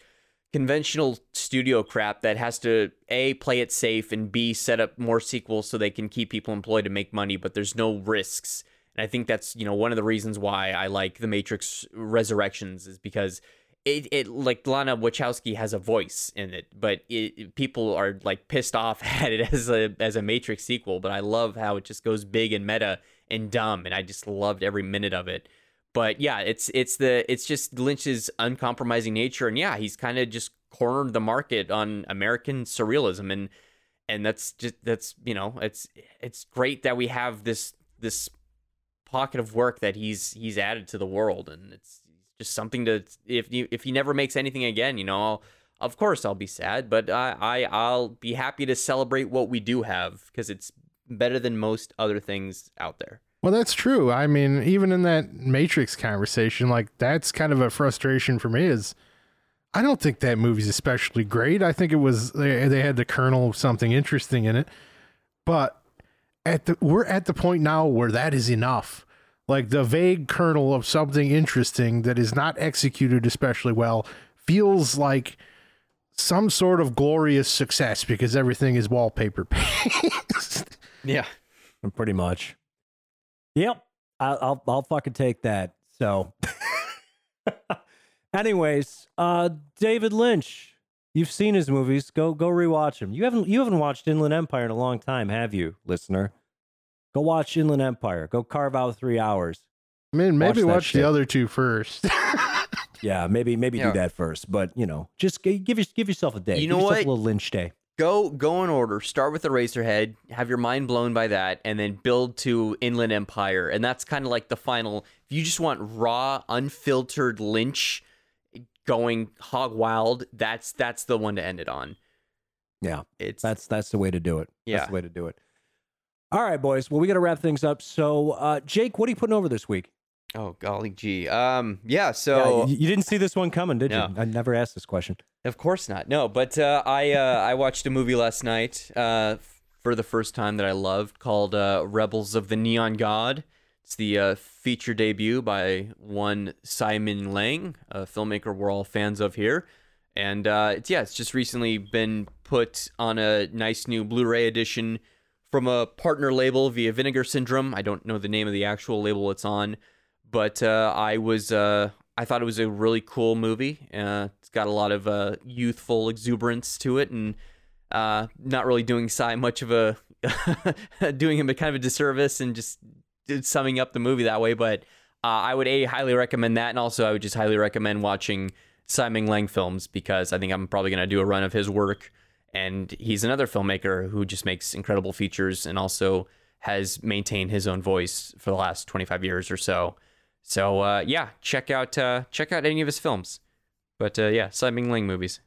conventional studio crap that has to a play it safe and b set up more sequels so they can keep people employed to make money but there's no risks. And i think that's you know one of the reasons why i like the matrix resurrections is because it, it like lana wachowski has a voice in it but it, people are like pissed off [laughs] at it as a as a matrix sequel but i love how it just goes big and meta and dumb and i just loved every minute of it. But yeah, it's it's the it's just Lynch's uncompromising nature, and yeah, he's kind of just cornered the market on American surrealism, and and that's just that's you know it's it's great that we have this this pocket of work that he's he's added to the world, and it's just something to if you if he never makes anything again, you know, I'll, of course I'll be sad, but I, I I'll be happy to celebrate what we do have because it's better than most other things out there. Well, that's true. I mean, even in that Matrix conversation, like that's kind of a frustration for me. Is I don't think that movie's especially great. I think it was they, they had the kernel of something interesting in it, but at the we're at the point now where that is enough. Like the vague kernel of something interesting that is not executed especially well feels like some sort of glorious success because everything is wallpaper [laughs] paste. Yeah. Pretty much. Yep. I'll I'll, I'll fucking take that. So, [laughs] anyways, uh, David Lynch, you've seen his movies. Go go rewatch them. You haven't you haven't watched Inland Empire in a long time, have you, listener? Go watch Inland Empire. Go carve out three hours. I mean, maybe Watch watch, the other two first. [laughs] Yeah, maybe maybe Yeah. do that first. But you know, just g- give your, give yourself a day. You Give know yourself what? A little Lynch day. Go go in order. Start with the Eraserhead, have your mind blown by that, and then build to Inland Empire. And that's kind of like the final. If you just want raw, unfiltered Lynch going hog wild, that's that's the one to end it on. Yeah. It's That's that's the way to do it. Yeah. That's the way to do it. All right, boys. Well, we got to wrap things up. So, uh, Jake, what are you putting over this week? oh golly gee. Um yeah, so Yeah, you, didn't see this one coming, did No. you? I never asked this question. Of course not. No, but uh, I uh, I watched a movie last night uh, for the first time that I loved called uh, Rebels of the Neon God. It's the uh, feature debut by one Tsai Ming-liang, a filmmaker we're all fans of here. And uh, it's yeah, it's just recently been put on a nice new Blu-ray edition from a partner label via Vinegar Syndrome. I don't know the name of the actual label it's on, but uh, I was uh, I thought it was a really cool movie. Uh, it's got a lot of uh, youthful exuberance to it, and uh, not really doing Tsai much of a [laughs] doing him a kind of a disservice and just summing up the movie that way. But uh, I would a highly recommend that, and also I would just highly recommend watching Tsai Ming-liang films because I think I'm probably to do a run of his work. And he's another filmmaker who just makes incredible features and also has maintained his own voice for the last 25 years or so. So uh, yeah, check out uh, check out any of his films. But uh, yeah, Tsai Ming-liang movies.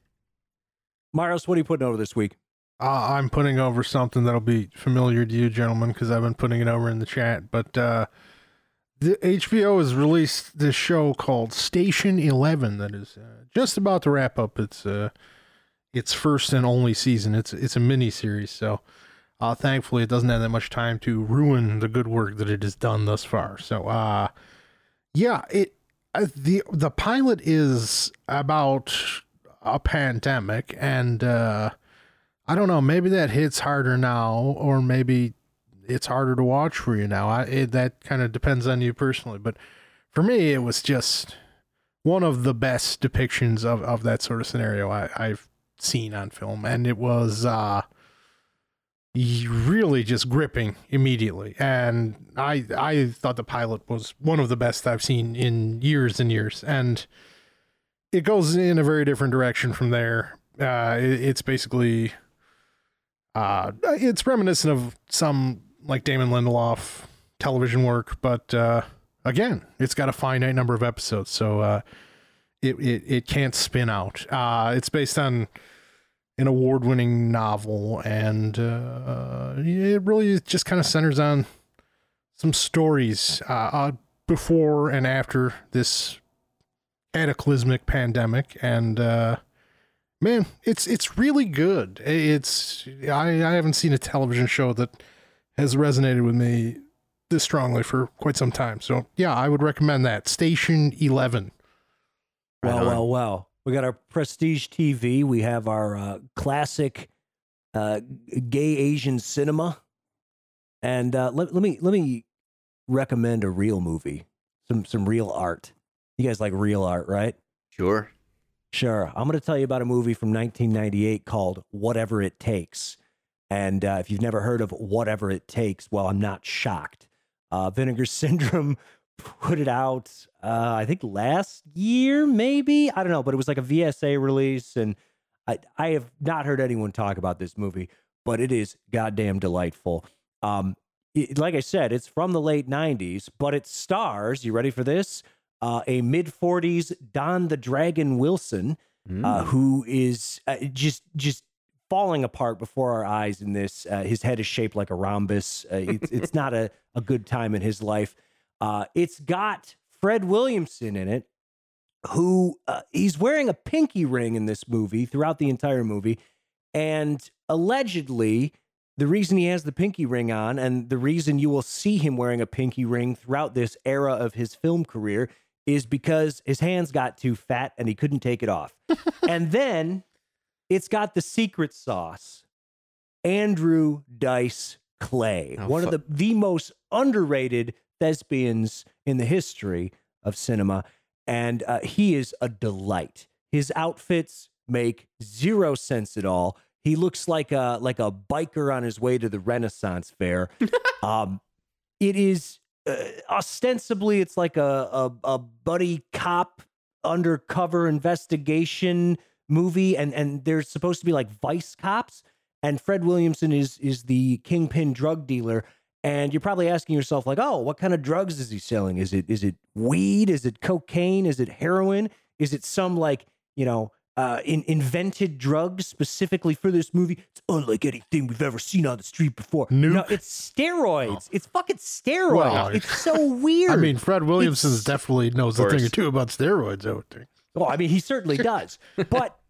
Maros, what are you putting over this week? Uh, I'm putting over something that'll be familiar to you, gentlemen, because I've been putting it over in the chat. But uh, the HBO has released this show called Station Eleven that is uh, just about to wrap up its uh, its first and only season. It's it's a mini series, so uh, thankfully it doesn't have that much time to ruin the good work that it has done thus far. So, uh, yeah, it uh, the the pilot is about a pandemic and. Uh, I don't know. Maybe that hits harder now, or maybe it's harder to watch for you now. I it, that kind of depends on you personally, but for me, it was just one of the best depictions of, of that sort of scenario I, I've seen on film, and it was uh, really just gripping immediately. And I I thought the pilot was one of the best I've seen in years and years, and it goes in a very different direction from there. Uh, it, it's basically uh, it's reminiscent of some like Damon Lindelof television work, but uh, again, it's got a finite number of episodes, so uh, it, it it can't spin out. Uh, it's based on an award-winning novel, and uh, it really just kind of centers on some stories uh, uh, before and after this cataclysmic pandemic, and uh, man, it's it's really good. It's I I haven't seen a television show that has resonated with me this strongly for quite some time. So yeah, I would recommend that. Station Eleven. Well, well, well. We got our prestige TV. We have our uh, classic uh, gay Asian cinema, and uh, let, let me let me recommend a real movie, some some real art. You guys like real art, right? Sure. Sure. I'm going to tell you about a movie from 1998 called Whatever It Takes. And uh, if you've never heard of Whatever It Takes, well, I'm not shocked. Uh, Vinegar [laughs] Syndrome put it out, uh, I think last year, maybe. I don't know, but it was like a VSA release. And I, I have not heard anyone talk about this movie, but it is goddamn delightful. Um, it, like I said, it's from the late 90s, but it stars, you ready for this? uh, a mid 40s Don the Dragon Wilson, Mm. uh, who is uh, just just falling apart before our eyes in this. Uh, his head is shaped like a rhombus. Uh, it's, it's [laughs] not a, a good time in his life. Uh, it's got Fred Williamson in it, who uh, he's wearing a pinky ring in this movie throughout the entire movie. And allegedly, the reason he has the pinky ring on and the reason you will see him wearing a pinky ring throughout this era of his film career is because his hands got too fat and he couldn't take it off. [laughs] and then it's got the secret sauce Andrew Dice Clay, Oh, one fu- of the, the most underrated thespians in the history of cinema. And uh, he is a delight. His outfits make zero sense at all. He looks like a like a biker on his way to the Renaissance fair. [laughs] um, it is uh, ostensibly it's like a, a a buddy cop undercover investigation movie, and and they're supposed to be like vice cops. And Fred Williamson is is the kingpin drug dealer. And you're probably asking yourself, like, oh, what kind of drugs is he selling? Is it is it weed? Is it cocaine? Is it heroin? Is it some like you know uh, in, invented drugs specifically for this movie? It's unlike anything we've ever seen on the street before. No, Nuke? it's steroids. It's fucking steroids. Well, it's so weird. [laughs] I mean, Fred Williamson It's- definitely knows a thing or two about steroids. I would think. Well, I mean, he certainly does, but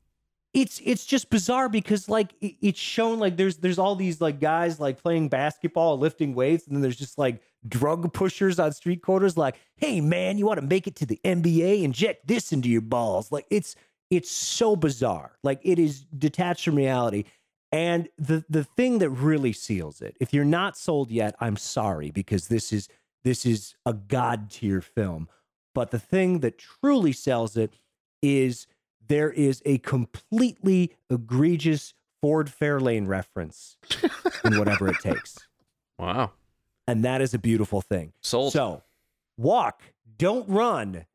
it's it's just bizarre because like it- it's shown like there's there's all these like guys like playing basketball, lifting weights, and then there's just like drug pushers on street corners. Like, hey man, you want to make it to the NBA? Inject this into your balls. Like it's it's so bizarre. Like it is detached from reality. And the the thing that really seals it, if you're not sold yet, I'm sorry because this is this is a god tier film But the thing that truly sells it is there is a completely egregious Ford Fairlane reference in whatever it takes. [laughs] Wow. And that is a beautiful thing. Sold. So walk, don't run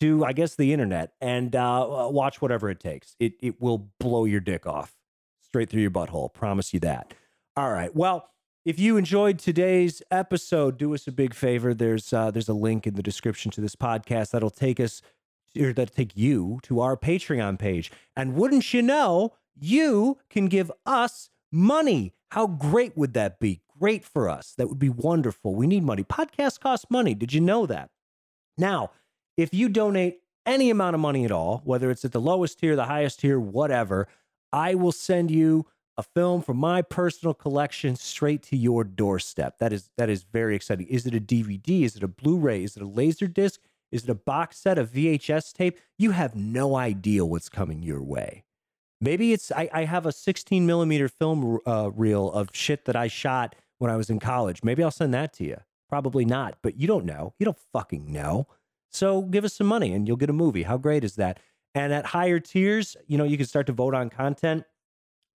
to, I guess, the internet and uh, watch whatever it takes. It, it will blow your dick off straight through your butthole. Promise you that. All right. Well, if you enjoyed today's episode, do us a big favor. There's uh, there's a link in the description to this podcast that'll take us or that'll take you to our Patreon page. And wouldn't you know, you can give us money. How great would that be? Great for us. That would be wonderful. We need money. Podcasts cost money. Did you know that? Now, if you donate any amount of money at all, whether it's at the lowest tier, the highest tier, whatever, I will send you a film from my personal collection straight to your doorstep. That is that is very exciting. Is it a DVD? Is it a Blu-ray? Is it a laser disc? Is it a box set of VHS tape? You have no idea what's coming your way. Maybe it's I, I have a 16 millimeter film uh, reel of shit that I shot when I was in college. Maybe I'll send that to you. Probably not, but you don't know. You don't fucking know. So give us some money and you'll get a movie. How great is that? And at higher tiers, you know, you can start to vote on content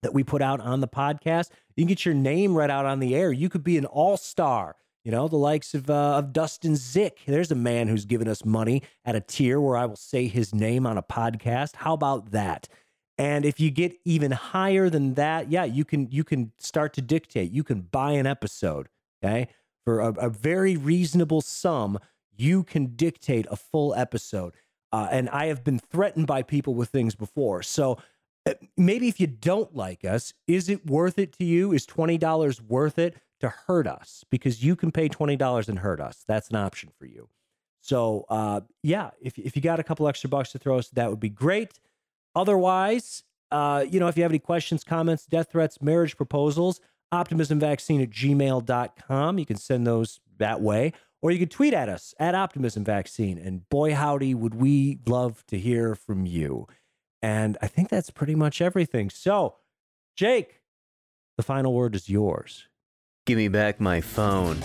that we put out on the podcast. You can get your name read out on the air. You could be an all star. You know, the likes of, uh, of Dustin Zick. There's a man who's given us money at a tier where I will say his name on a podcast. How about that? And if you get even higher than that, yeah, you can you can start to dictate. You can buy an episode, okay, for a, a very reasonable sum. You can dictate a full episode. Uh, and I have been threatened by people with things before. So uh, maybe if you don't like us, is it worth it to you? Is $20 worth it to hurt us? Because you can pay $20 and hurt us. That's an option for you. So, uh, yeah, if, if you got a couple extra bucks to throw us, that would be great. Otherwise, uh, you know, if you have any questions, comments, death threats, marriage proposals, optimismvaccine at gmail.com. You can send those that way. Or you can tweet at us at optimismvaccine. And boy, howdy, would we love to hear from you. And I think that's pretty much everything. So, Jake, the final word is yours. Give me back my phone.